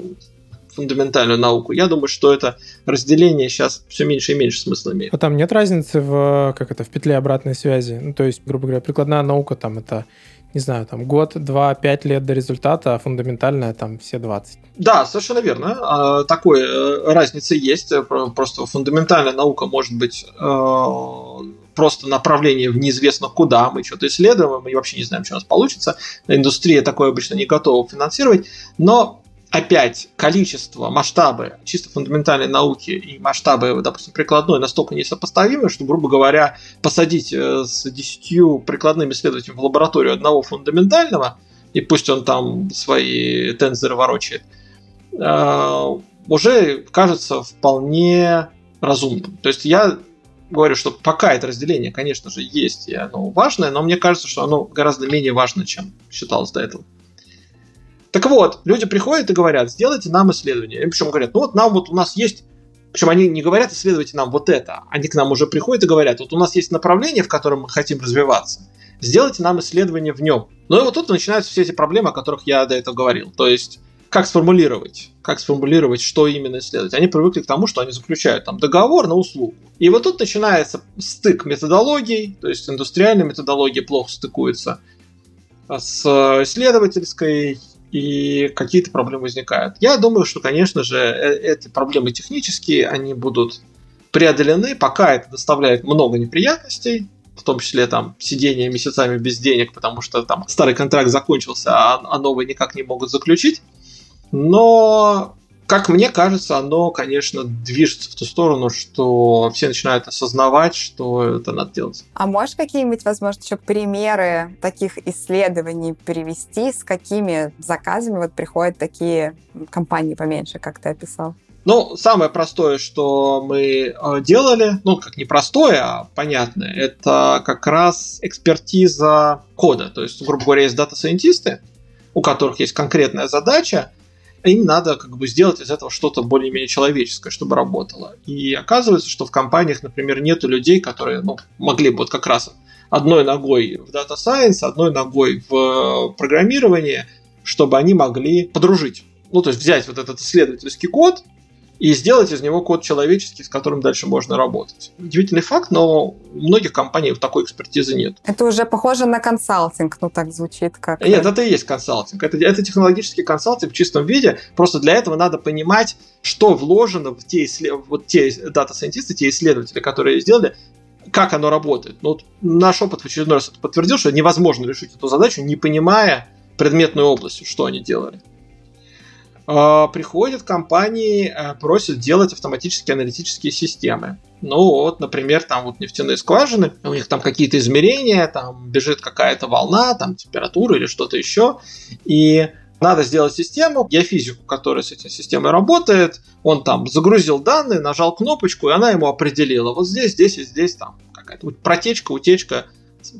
фундаментальную науку. Я думаю, что это разделение сейчас все меньше и меньше смысла имеет. А там нет разницы в, как это, в петле обратной связи? Ну, то есть, грубо говоря, прикладная наука там это не знаю, там год, два, пять лет до результата, а фундаментальная там все 20. Да, совершенно верно. А, такой э, разница есть. Просто фундаментальная наука может быть э, просто направление в неизвестно куда, мы что-то исследуем, мы вообще не знаем, что у нас получится. Индустрия такое обычно не готова финансировать, но опять количество, масштабы чисто фундаментальной науки и масштабы, допустим, прикладной настолько несопоставимы, что, грубо говоря, посадить э, с десятью прикладными исследователями в лабораторию одного фундаментального, и пусть он там свои тензоры ворочает, э, уже кажется вполне разумным. То есть я говорю, что пока это разделение, конечно же, есть, и оно важное, но мне кажется, что оно гораздо менее важно, чем считалось до этого. Так вот, люди приходят и говорят, сделайте нам исследование. И причем говорят, ну вот нам вот у нас есть причем они не говорят, исследуйте нам вот это. Они к нам уже приходят и говорят, вот у нас есть направление, в котором мы хотим развиваться. Сделайте нам исследование в нем. Ну и вот тут начинаются все эти проблемы, о которых я до этого говорил. То есть, как сформулировать, как сформулировать, что именно исследовать. Они привыкли к тому, что они заключают там договор на услугу. И вот тут начинается стык методологий, то есть индустриальная методология плохо стыкуется с исследовательской, и какие-то проблемы возникают. Я думаю, что, конечно же, э, эти проблемы технические, они будут преодолены, пока это доставляет много неприятностей, в том числе там сидение месяцами без денег, потому что там старый контракт закончился, а, а новый никак не могут заключить. Но как мне кажется, оно, конечно, движется в ту сторону, что все начинают осознавать, что это надо делать. А можешь какие-нибудь, возможно, еще примеры таких исследований привести, с какими заказами вот приходят такие компании поменьше, как ты описал? Ну, самое простое, что мы э, делали, ну, как не простое, а понятное, это как раз экспертиза кода. То есть, грубо говоря, есть дата-сайентисты, у которых есть конкретная задача, им надо как бы сделать из этого что-то более-менее человеческое, чтобы работало. И оказывается, что в компаниях, например, нету людей, которые ну, могли бы вот как раз одной ногой в Data Science, одной ногой в программирование, чтобы они могли подружить. Ну, то есть взять вот этот исследовательский код, и сделать из него код человеческий, с которым дальше можно работать. Удивительный факт, но у многих компаний такой экспертизы нет. Это уже похоже на консалтинг, ну так звучит как... Нет, это и есть консалтинг. Это, это технологический консалтинг в чистом виде. Просто для этого надо понимать, что вложено в те, вот те дата-сайентисты, те исследователи, которые сделали, как оно работает. Ну, вот наш опыт в очередной раз подтвердил, что невозможно решить эту задачу, не понимая предметную область, что они делали. А, приходят компании, э, просят делать автоматические аналитические системы. Ну вот, например, там вот нефтяные скважины, у них там какие-то измерения, там бежит какая-то волна, там температура или что-то еще, и надо сделать систему, геофизику, которая с этой системой работает, он там загрузил данные, нажал кнопочку, и она ему определила, вот здесь, здесь и здесь там какая-то протечка, утечка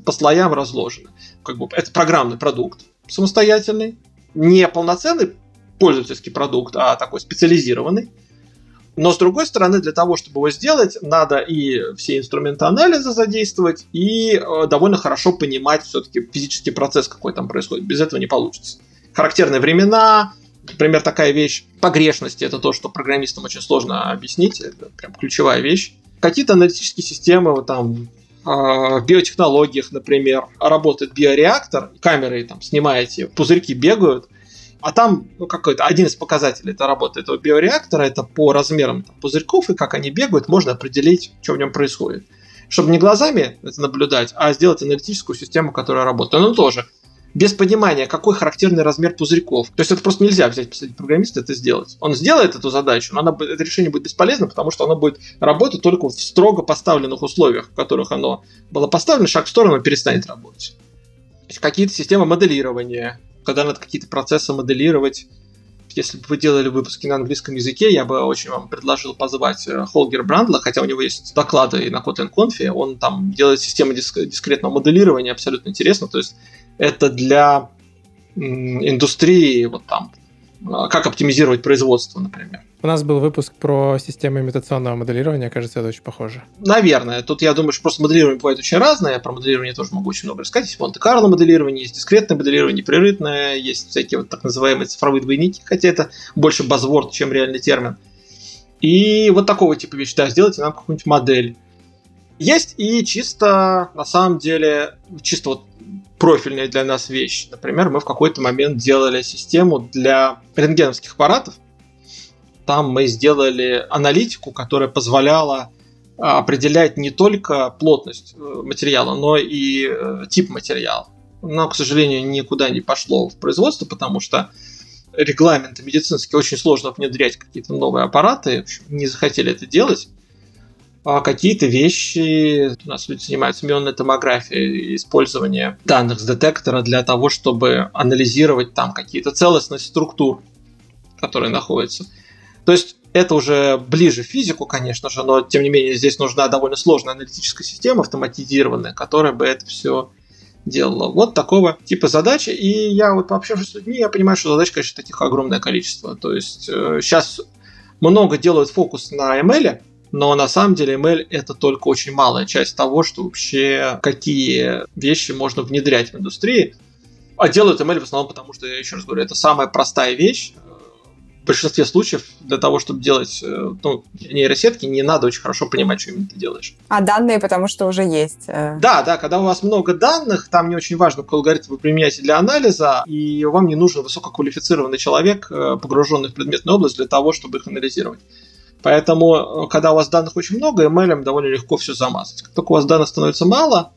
по слоям разложена. Как бы это программный продукт самостоятельный, не полноценный пользовательский продукт, а такой специализированный. Но с другой стороны, для того, чтобы его сделать, надо и все инструменты анализа задействовать, и э, довольно хорошо понимать все-таки физический процесс, какой там происходит. Без этого не получится. Характерные времена, например, такая вещь погрешности, это то, что программистам очень сложно объяснить, это прям ключевая вещь. Какие-то аналитические системы, вот там э, в биотехнологиях, например, работает биореактор, камеры там снимаете, пузырьки бегают, а там ну, какой-то один из показателей это работы этого биореактора, это по размерам там, пузырьков и как они бегают, можно определить, что в нем происходит. Чтобы не глазами это наблюдать, а сделать аналитическую систему, которая работает. Но тоже без понимания, какой характерный размер пузырьков. То есть это просто нельзя взять посадить программиста это сделать. Он сделает эту задачу, но она, это решение будет бесполезно, потому что оно будет работать только в строго поставленных условиях, в которых оно было поставлено, шаг в сторону перестанет работать. Какие-то системы моделирования, когда надо какие-то процессы моделировать. Если бы вы делали выпуски на английском языке, я бы очень вам предложил позвать э, Холгер Брандла, хотя у него есть доклады и на Kotlin Conf, он там делает систему диск- дискретного моделирования, абсолютно интересно. То есть это для индустрии, вот там, а, как оптимизировать производство, например. У нас был выпуск про системы имитационного моделирования, кажется, это очень похоже. Наверное. Тут, я думаю, что просто моделирование бывает очень разное. Про моделирование тоже могу очень много рассказать. Есть Монте-Карло моделирование, есть дискретное моделирование, непрерывное, есть всякие вот так называемые цифровые двойники, хотя это больше базворд, чем реальный термин. И вот такого типа вещи. Да, сделайте нам какую-нибудь модель. Есть и чисто, на самом деле, чисто вот профильная для нас вещь. Например, мы в какой-то момент делали систему для рентгеновских аппаратов. Там мы сделали аналитику, которая позволяла а, определять не только плотность э, материала, но и э, тип материала. Но, к сожалению, никуда не пошло в производство, потому что регламенты медицинские очень сложно внедрять какие-то новые аппараты, не захотели это делать а какие-то вещи, у нас люди занимаются мионной томографией, использование данных с детектора для того, чтобы анализировать там какие-то целостность структур, которые находятся. То есть это уже ближе в физику, конечно же, но тем не менее здесь нужна довольно сложная аналитическая система автоматизированная, которая бы это все делала. Вот такого типа задачи. И я вот пообщавшись с людьми, я понимаю, что задач, конечно, таких огромное количество. То есть э, сейчас много делают фокус на ML, но на самом деле ML это только очень малая часть того, что вообще какие вещи можно внедрять в индустрии. А делают ML в основном потому, что, я еще раз говорю, это самая простая вещь, в большинстве случаев для того, чтобы делать э, ну, нейросетки, не надо очень хорошо понимать, что именно ты делаешь. А данные, потому что уже есть. Э. Да, да, когда у вас много данных, там не очень важно, какой алгоритм вы применяете для анализа, и вам не нужен высококвалифицированный человек, э, погруженный в предметную область для того, чтобы их анализировать. Поэтому, когда у вас данных очень много, ML довольно легко все замазать. Как только у вас данных становится мало,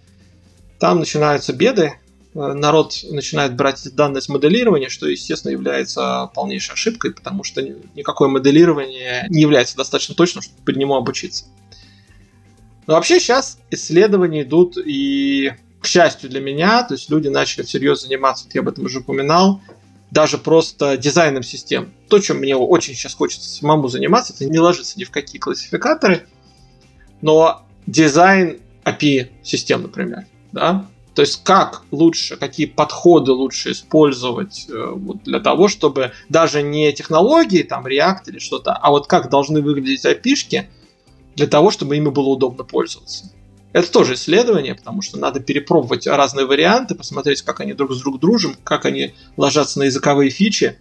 там начинаются беды, народ начинает брать данные с моделирования, что, естественно, является полнейшей ошибкой, потому что никакое моделирование не является достаточно точным, чтобы под нему обучиться. Но вообще сейчас исследования идут и, к счастью для меня, то есть люди начали всерьез заниматься, вот я об этом уже упоминал, даже просто дизайном систем. То, чем мне очень сейчас хочется самому заниматься, это не ложится ни в какие классификаторы, но дизайн API систем, например, да, то есть как лучше, какие подходы лучше использовать э, вот, для того, чтобы даже не технологии, там, React или что-то, а вот как должны выглядеть api для того, чтобы ими было удобно пользоваться. Это тоже исследование, потому что надо перепробовать разные варианты, посмотреть, как они друг с другом дружим, как они ложатся на языковые фичи.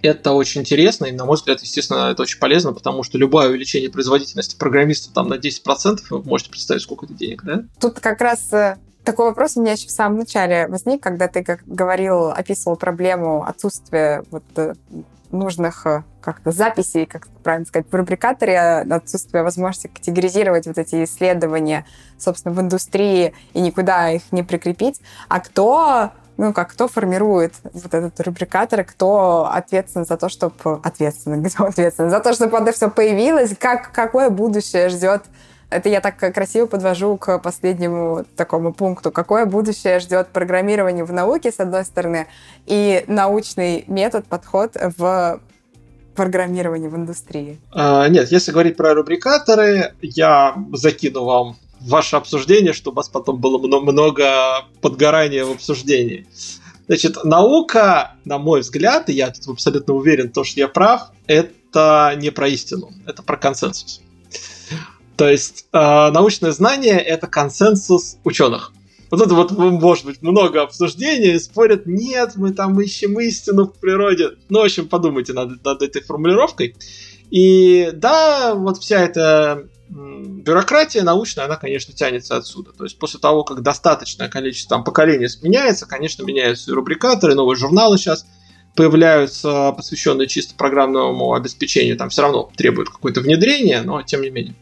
Это очень интересно, и, на мой взгляд, естественно, это очень полезно, потому что любое увеличение производительности программиста там на 10%, вы можете представить, сколько это денег, да? Тут как раз э, такой вопрос у меня еще в самом начале возник, когда ты как говорил, описывал проблему отсутствия вот э, нужных э, как-то записей, как правильно сказать, в рубрикаторе, отсутствие возможности категоризировать вот эти исследования, собственно, в индустрии и никуда их не прикрепить. А кто ну, как кто формирует вот этот рубрикатор, кто ответственен за то, чтобы... Ответственен, (laughs) кто ответственен за то, чтобы это все появилось, как, какое будущее ждет это я так красиво подвожу к последнему такому пункту. Какое будущее ждет программирование в науке, с одной стороны, и научный метод, подход в программирование в индустрии? А, нет, если говорить про рубрикаторы, я закину вам ваше обсуждение, чтобы у вас потом было много подгорания в обсуждении. Значит, наука, на мой взгляд, и я тут абсолютно уверен, то, что я прав, это не про истину, это про консенсус. То есть э, научное знание это консенсус ученых. Вот это вот может быть много обсуждений, спорят, нет, мы там ищем истину в природе. Ну, в общем, подумайте над, над этой формулировкой. И да, вот вся эта бюрократия научная, она, конечно, тянется отсюда. То есть после того, как достаточное количество там, поколений меняется, конечно, меняются и рубрикаторы, новые журналы сейчас появляются, посвященные чисто программному обеспечению, там все равно требуют какое-то внедрение, но тем не менее.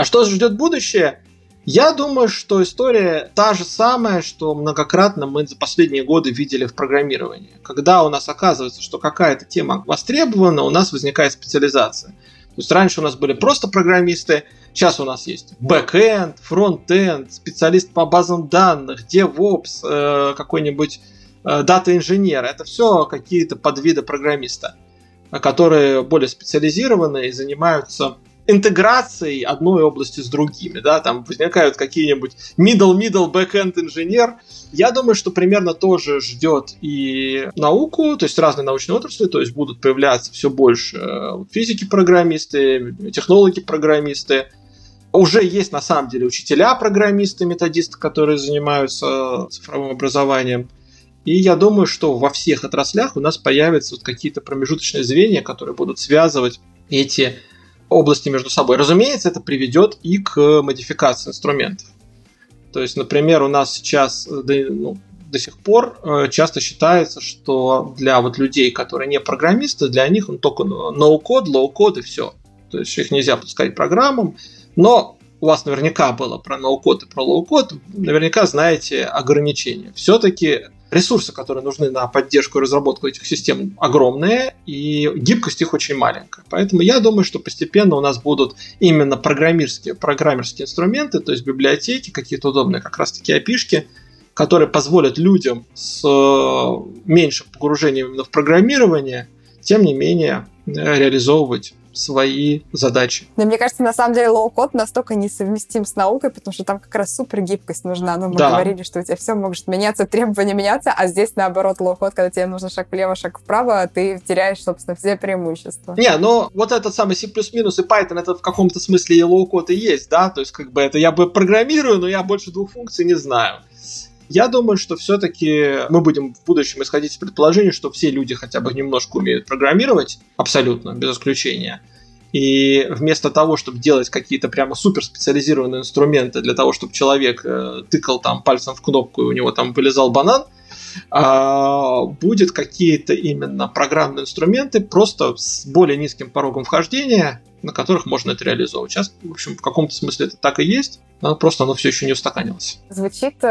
А что ждет будущее? Я думаю, что история та же самая, что многократно мы за последние годы видели в программировании. Когда у нас оказывается, что какая-то тема востребована, у нас возникает специализация. То есть раньше у нас были просто программисты, сейчас у нас есть бэкэнд, фронтенд, специалист по базам данных, DevOps, э, какой-нибудь э, дата-инженер. Это все какие-то подвиды программиста, которые более специализированы и занимаются интеграцией одной области с другими, да, там возникают какие-нибудь middle-middle back-end инженер. Я думаю, что примерно тоже ждет и науку, то есть разные научные отрасли, то есть будут появляться все больше э, физики-программисты, технологи-программисты, уже есть на самом деле учителя-программисты, методисты, которые занимаются цифровым образованием. И я думаю, что во всех отраслях у нас появятся вот какие-то промежуточные звенья, которые будут связывать эти области между собой. Разумеется, это приведет и к модификации инструментов. То есть, например, у нас сейчас э, ну, до сих пор э, часто считается, что для вот людей, которые не программисты, для них он только no-code, low-code и все. То есть их нельзя пускать программам. Но у вас наверняка было про no-code и про low-code, наверняка знаете ограничения. Все-таки ресурсы, которые нужны на поддержку и разработку этих систем, огромные, и гибкость их очень маленькая. Поэтому я думаю, что постепенно у нас будут именно программерские, программерские инструменты, то есть библиотеки, какие-то удобные как раз-таки API -шки, которые позволят людям с э, меньшим погружением именно в программирование, тем не менее, реализовывать свои задачи. Но мне кажется, на самом деле low-code настолько несовместим с наукой, потому что там как раз супер гибкость нужна. Ну, мы да. говорили, что у тебя все может меняться, требования меняться, а здесь наоборот low-code, когда тебе нужно шаг влево, шаг вправо, ты теряешь, собственно, все преимущества. Не, но вот этот самый C++ и Python, это в каком-то смысле и low-code и есть, да, то есть как бы это я бы программирую, но я больше двух функций не знаю. Я думаю, что все-таки мы будем в будущем исходить из предположения, что все люди хотя бы немножко умеют программировать, абсолютно, без исключения. И вместо того, чтобы делать какие-то прямо супер специализированные инструменты для того, чтобы человек э, тыкал там пальцем в кнопку и у него там вылезал банан, э, будет какие-то именно программные инструменты просто с более низким порогом вхождения, на которых можно это реализовывать. Сейчас, в общем, в каком-то смысле это так и есть, но просто оно все еще не устаканилось. Звучит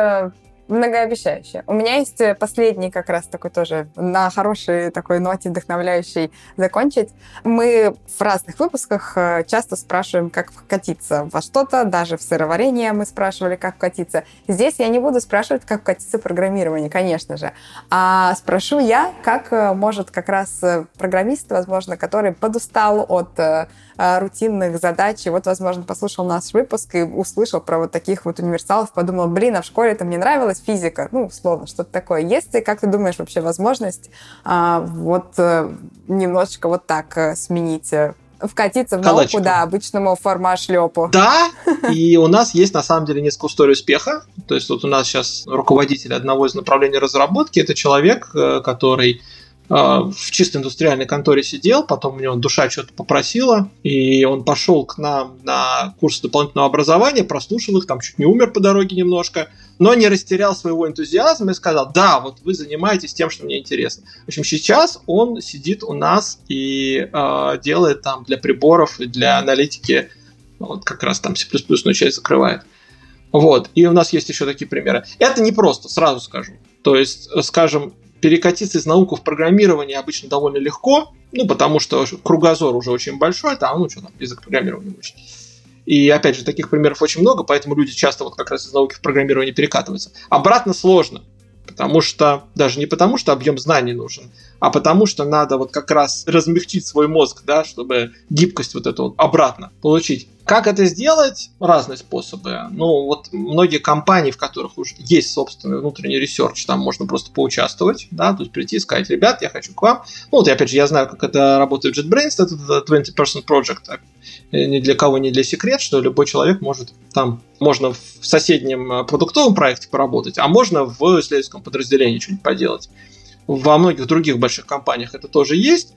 э, многообещающе. У меня есть э, последний как раз такой тоже на хорошей такой ноте вдохновляющей закончить. Мы в разных выпусках э, часто спрашиваем, как вкатиться во что-то, даже в сыроварение мы спрашивали, как вкатиться. Здесь я не буду спрашивать, как вкатиться в программирование, конечно же, а спрошу я, как э, может как раз программист, возможно, который подустал от рутинных задач, и вот, возможно, послушал наш выпуск и услышал про вот таких вот универсалов, подумал, блин, а в школе это мне нравилось, есть физика, ну, условно, что-то такое. Есть ли, как ты думаешь, вообще возможность а, вот а, немножечко вот так а, сменить э, вкатиться в Калачику. науку, да, обычному форма-шлепу. Да, (laughs) и у нас есть на самом деле несколько историй успеха. То есть вот у нас сейчас руководитель одного из направлений разработки, это человек, э, который в чисто индустриальной конторе сидел, потом у него душа что-то попросила, и он пошел к нам на курсы дополнительного образования, прослушал их, там чуть не умер по дороге немножко, но не растерял своего энтузиазма и сказал, да, вот вы занимаетесь тем, что мне интересно. В общем, сейчас он сидит у нас и э, делает там для приборов и для аналитики, вот как раз там C++ часть закрывает. Вот, и у нас есть еще такие примеры. Это не просто, сразу скажу. То есть, скажем, перекатиться из науки в программирование обычно довольно легко, ну, потому что кругозор уже очень большой, там, ну, что там, язык программирования учить. И опять же, таких примеров очень много, поэтому люди часто вот как раз из науки в программирование перекатываются. Обратно сложно, потому что, даже не потому, что объем знаний нужен, а потому что надо вот как раз размягчить свой мозг, да, чтобы гибкость вот эту вот обратно получить. Как это сделать? Разные способы. Ну, вот многие компании, в которых уже есть собственный внутренний research, там можно просто поучаствовать, да, то есть прийти и сказать, ребят, я хочу к вам. Ну, вот, и опять же, я знаю, как это работает в JetBrains, это 20% project. Ни для кого не для секрет, что любой человек может там, можно в соседнем э, продуктовом проекте поработать, а можно в исследовательском подразделении что-нибудь поделать. Во многих других больших компаниях это тоже есть.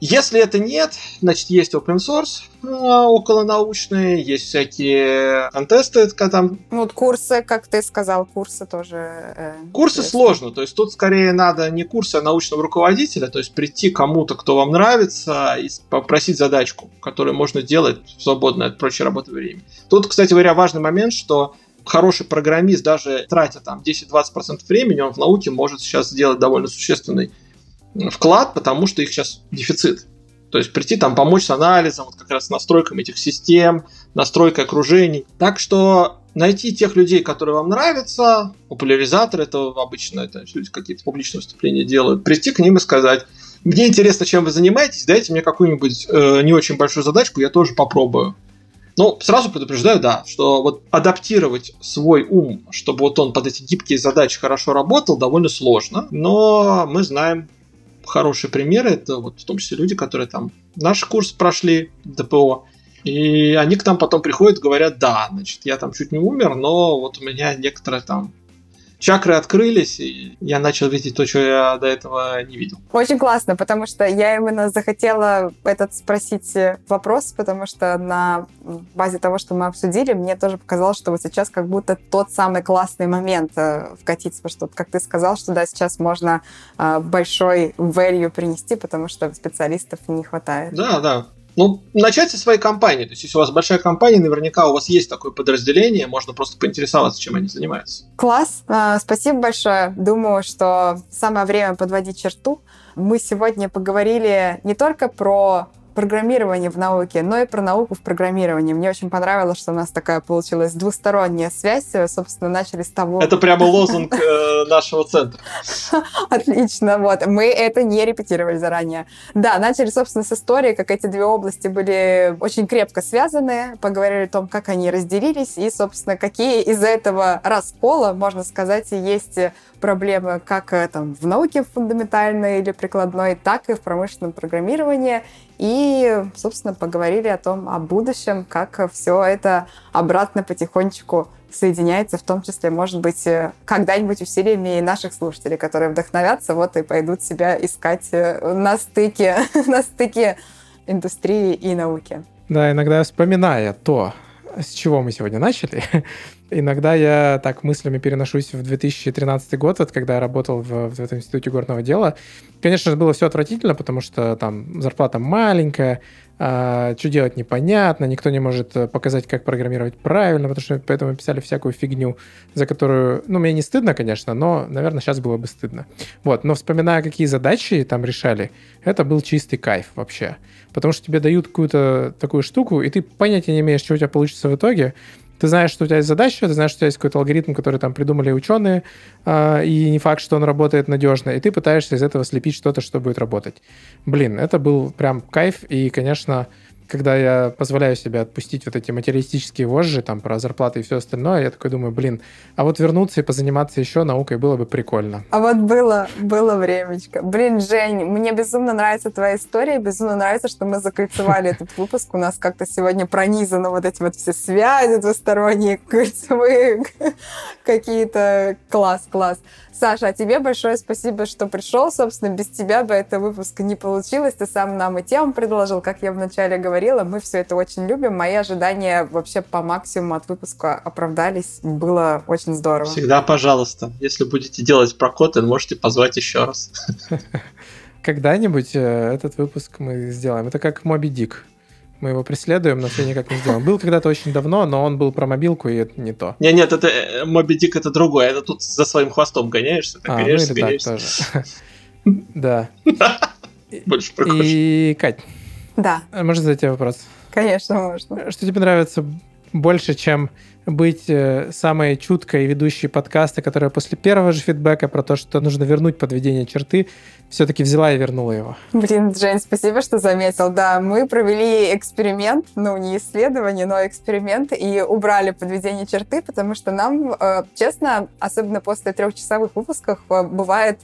Если это нет, значит, есть open source а, околонаучные, есть всякие контесты, там... Ну, вот курсы, как ты сказал, курсы тоже... Э, курсы интересно. сложно, то есть тут скорее надо не курсы, а научного руководителя, то есть прийти кому-то, кто вам нравится, и попросить задачку, которую можно делать в свободное от прочей работы время. Тут, кстати говоря, важный момент, что хороший программист, даже тратя там 10-20% времени, он в науке может сейчас сделать довольно существенный вклад, потому что их сейчас дефицит. То есть прийти там помочь с анализом, вот как раз с настройкой этих систем, настройкой окружений. Так что найти тех людей, которые вам нравятся, популяризаторы, это обычно это люди какие-то публичные выступления делают, прийти к ним и сказать, мне интересно, чем вы занимаетесь, дайте мне какую-нибудь э, не очень большую задачку, я тоже попробую. Ну, сразу предупреждаю, да, что вот адаптировать свой ум, чтобы вот он под эти гибкие задачи хорошо работал, довольно сложно. Но мы знаем хорошие примеры, это вот в том числе люди, которые там наш курс прошли, ДПО, и они к нам потом приходят говорят, да, значит, я там чуть не умер, но вот у меня некоторые там чакры открылись, и я начал видеть то, что я до этого не видел. Очень классно, потому что я именно захотела этот спросить вопрос, потому что на базе того, что мы обсудили, мне тоже показалось, что вот сейчас как будто тот самый классный момент э, вкатиться, потому что, как ты сказал, что да, сейчас можно э, большой value принести, потому что специалистов не хватает. Да, да. Ну, начать со своей компании. То есть, если у вас большая компания, наверняка у вас есть такое подразделение, можно просто поинтересоваться, чем они занимаются. Класс. А, спасибо большое. Думаю, что самое время подводить черту. Мы сегодня поговорили не только про программирование в науке, но и про науку в программировании. Мне очень понравилось, что у нас такая получилась двусторонняя связь. Собственно, начали с того... Это прямо лозунг э, нашего центра. (laughs) Отлично, вот. Мы это не репетировали заранее. Да, начали, собственно, с истории, как эти две области были очень крепко связаны, поговорили о том, как они разделились, и, собственно, какие из-за этого раскола, можно сказать, есть проблемы как э, там, в науке фундаментальной или прикладной, так и в промышленном программировании. И, собственно, поговорили о том, о будущем, как все это обратно потихонечку соединяется, в том числе, может быть, э, когда-нибудь усилиями наших слушателей, которые вдохновятся, вот и пойдут себя искать э, на стыке, (laughs) на стыке индустрии и науки. Да, иногда вспоминая то, с чего мы сегодня начали, (laughs) иногда я так мыслями переношусь в 2013 год, вот когда я работал в, в этом институте горного дела. Конечно же, было все отвратительно, потому что там зарплата маленькая, а, что делать непонятно, никто не может э, показать, как программировать правильно, потому что поэтому писали всякую фигню, за которую, ну, мне не стыдно, конечно, но, наверное, сейчас было бы стыдно. Вот, но вспоминая, какие задачи там решали, это был чистый кайф вообще. Потому что тебе дают какую-то такую штуку, и ты понятия не имеешь, что у тебя получится в итоге, ты знаешь, что у тебя есть задача, ты знаешь, что у тебя есть какой-то алгоритм, который там придумали ученые, э, и не факт, что он работает надежно, и ты пытаешься из этого слепить что-то, что будет работать. Блин, это был прям кайф, и, конечно, когда я позволяю себе отпустить вот эти материалистические вожжи, там, про зарплаты и все остальное, я такой думаю, блин, а вот вернуться и позаниматься еще наукой было бы прикольно. А вот было, было времечко. Блин, Жень, мне безумно нравится твоя история, безумно нравится, что мы закольцевали этот выпуск. У нас как-то сегодня пронизано вот эти вот все связи двусторонние, кольцевые (laughs) какие-то. Класс, класс. Саша, а тебе большое спасибо, что пришел. Собственно, без тебя бы это выпуск не получилось. Ты сам нам и тему предложил, как я вначале говорила. Мы все это очень любим. Мои ожидания вообще по максимуму от выпуска оправдались. Было очень здорово. Всегда пожалуйста. Если будете делать про Kotlin, можете позвать еще раз. (laughs) Когда-нибудь э, этот выпуск мы сделаем. Это как Моби Дик. Мы его преследуем, но все никак не сделаем. Был когда-то очень давно, но он был про мобилку, и это не то. Не, нет, это э, Моби Дик это другое. Это тут за своим хвостом гоняешься, так а, гоняешься, ну или так тоже. (laughs) Да. (laughs) Больше И, Кать. Да. Можно задать тебе вопрос? Конечно, можно. Что тебе нравится больше, чем быть э, самой чуткой ведущей подкаста, которая после первого же фидбэка про то, что нужно вернуть подведение черты, все-таки взяла и вернула его. Блин, Жень, спасибо, что заметил. Да, мы провели эксперимент, ну, не исследование, но эксперимент, и убрали подведение черты, потому что нам, э, честно, особенно после трехчасовых выпусков, э, бывает...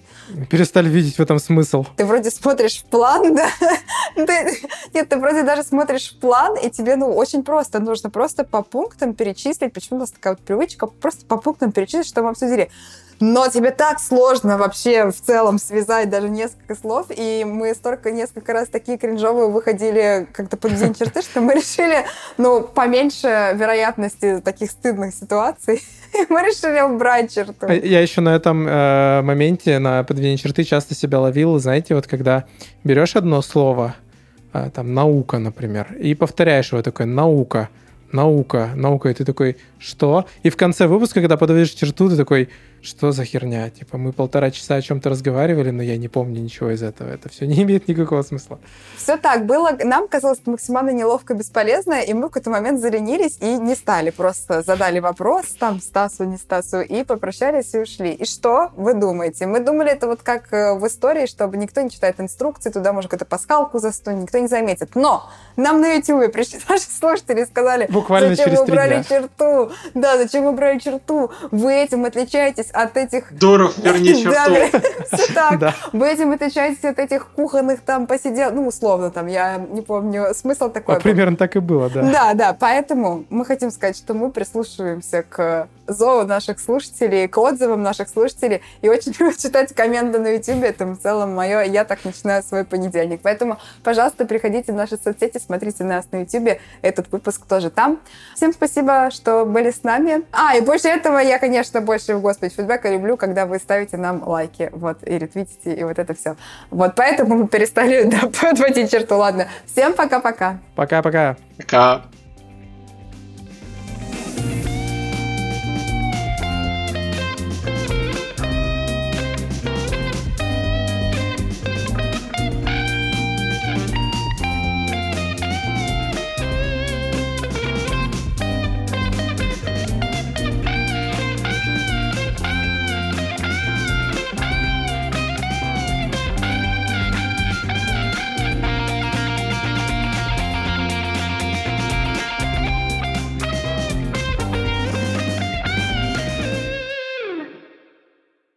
Перестали видеть в этом смысл. Ты вроде смотришь в план, да? (laughs) Ты, нет, ты вроде даже смотришь в план, и тебе, ну, очень просто. Нужно просто по пунктам перечислить, почему у нас такая вот привычка, просто по пунктам перечислить, что мы обсудили но тебе так сложно вообще в целом связать даже несколько слов, и мы столько несколько раз такие кринжовые выходили как-то под день черты, что мы решили, ну, поменьше вероятности таких стыдных ситуаций, (laughs) мы решили убрать черту. А я еще на этом э, моменте, на подведении черты часто себя ловил, знаете, вот когда берешь одно слово, э, там, наука, например, и повторяешь его такое, наука, наука, наука, и ты такой, что? И в конце выпуска, когда подводишь черту, ты такой, что за херня? Типа, мы полтора часа о чем-то разговаривали, но я не помню ничего из этого. Это все не имеет никакого смысла. Все так было. Нам казалось максимально неловко, бесполезно, и мы в какой-то момент заленились и не стали. Просто задали вопрос там Стасу, не Стасу, и попрощались и ушли. И что вы думаете? Мы думали, это вот как э, в истории, чтобы никто не читает инструкции, туда можно какую-то пасхалку засунуть, никто не заметит. Но нам на YouTube пришли (laughs) наши слушатели и сказали, Буквально зачем через вы убрали дня. черту? Да, зачем вы убрали черту? Вы этим отличаетесь от этих... Дуров, верни черту. Все так. Этим отличаетесь от этих кухонных там посидел, ну, условно там, я не помню, смысл такой. А примерно так и было, да. Да, да, поэтому мы хотим сказать, что мы прислушиваемся к зову наших слушателей, к отзывам наших слушателей, и очень (laughs) люблю читать комменты на YouTube, это в целом мое, я так начинаю свой понедельник. Поэтому, пожалуйста, приходите в наши соцсети, смотрите нас на YouTube, этот выпуск тоже там. Всем спасибо, что были с нами. А, и больше этого я, конечно, больше в Господи фидбэка люблю, когда вы ставите нам лайки, вот, и ретвитите, и вот это все. Вот, поэтому мы перестали (laughs) да, подводить черту. Ладно, всем пока-пока. Пока-пока. Пока. -пока. пока.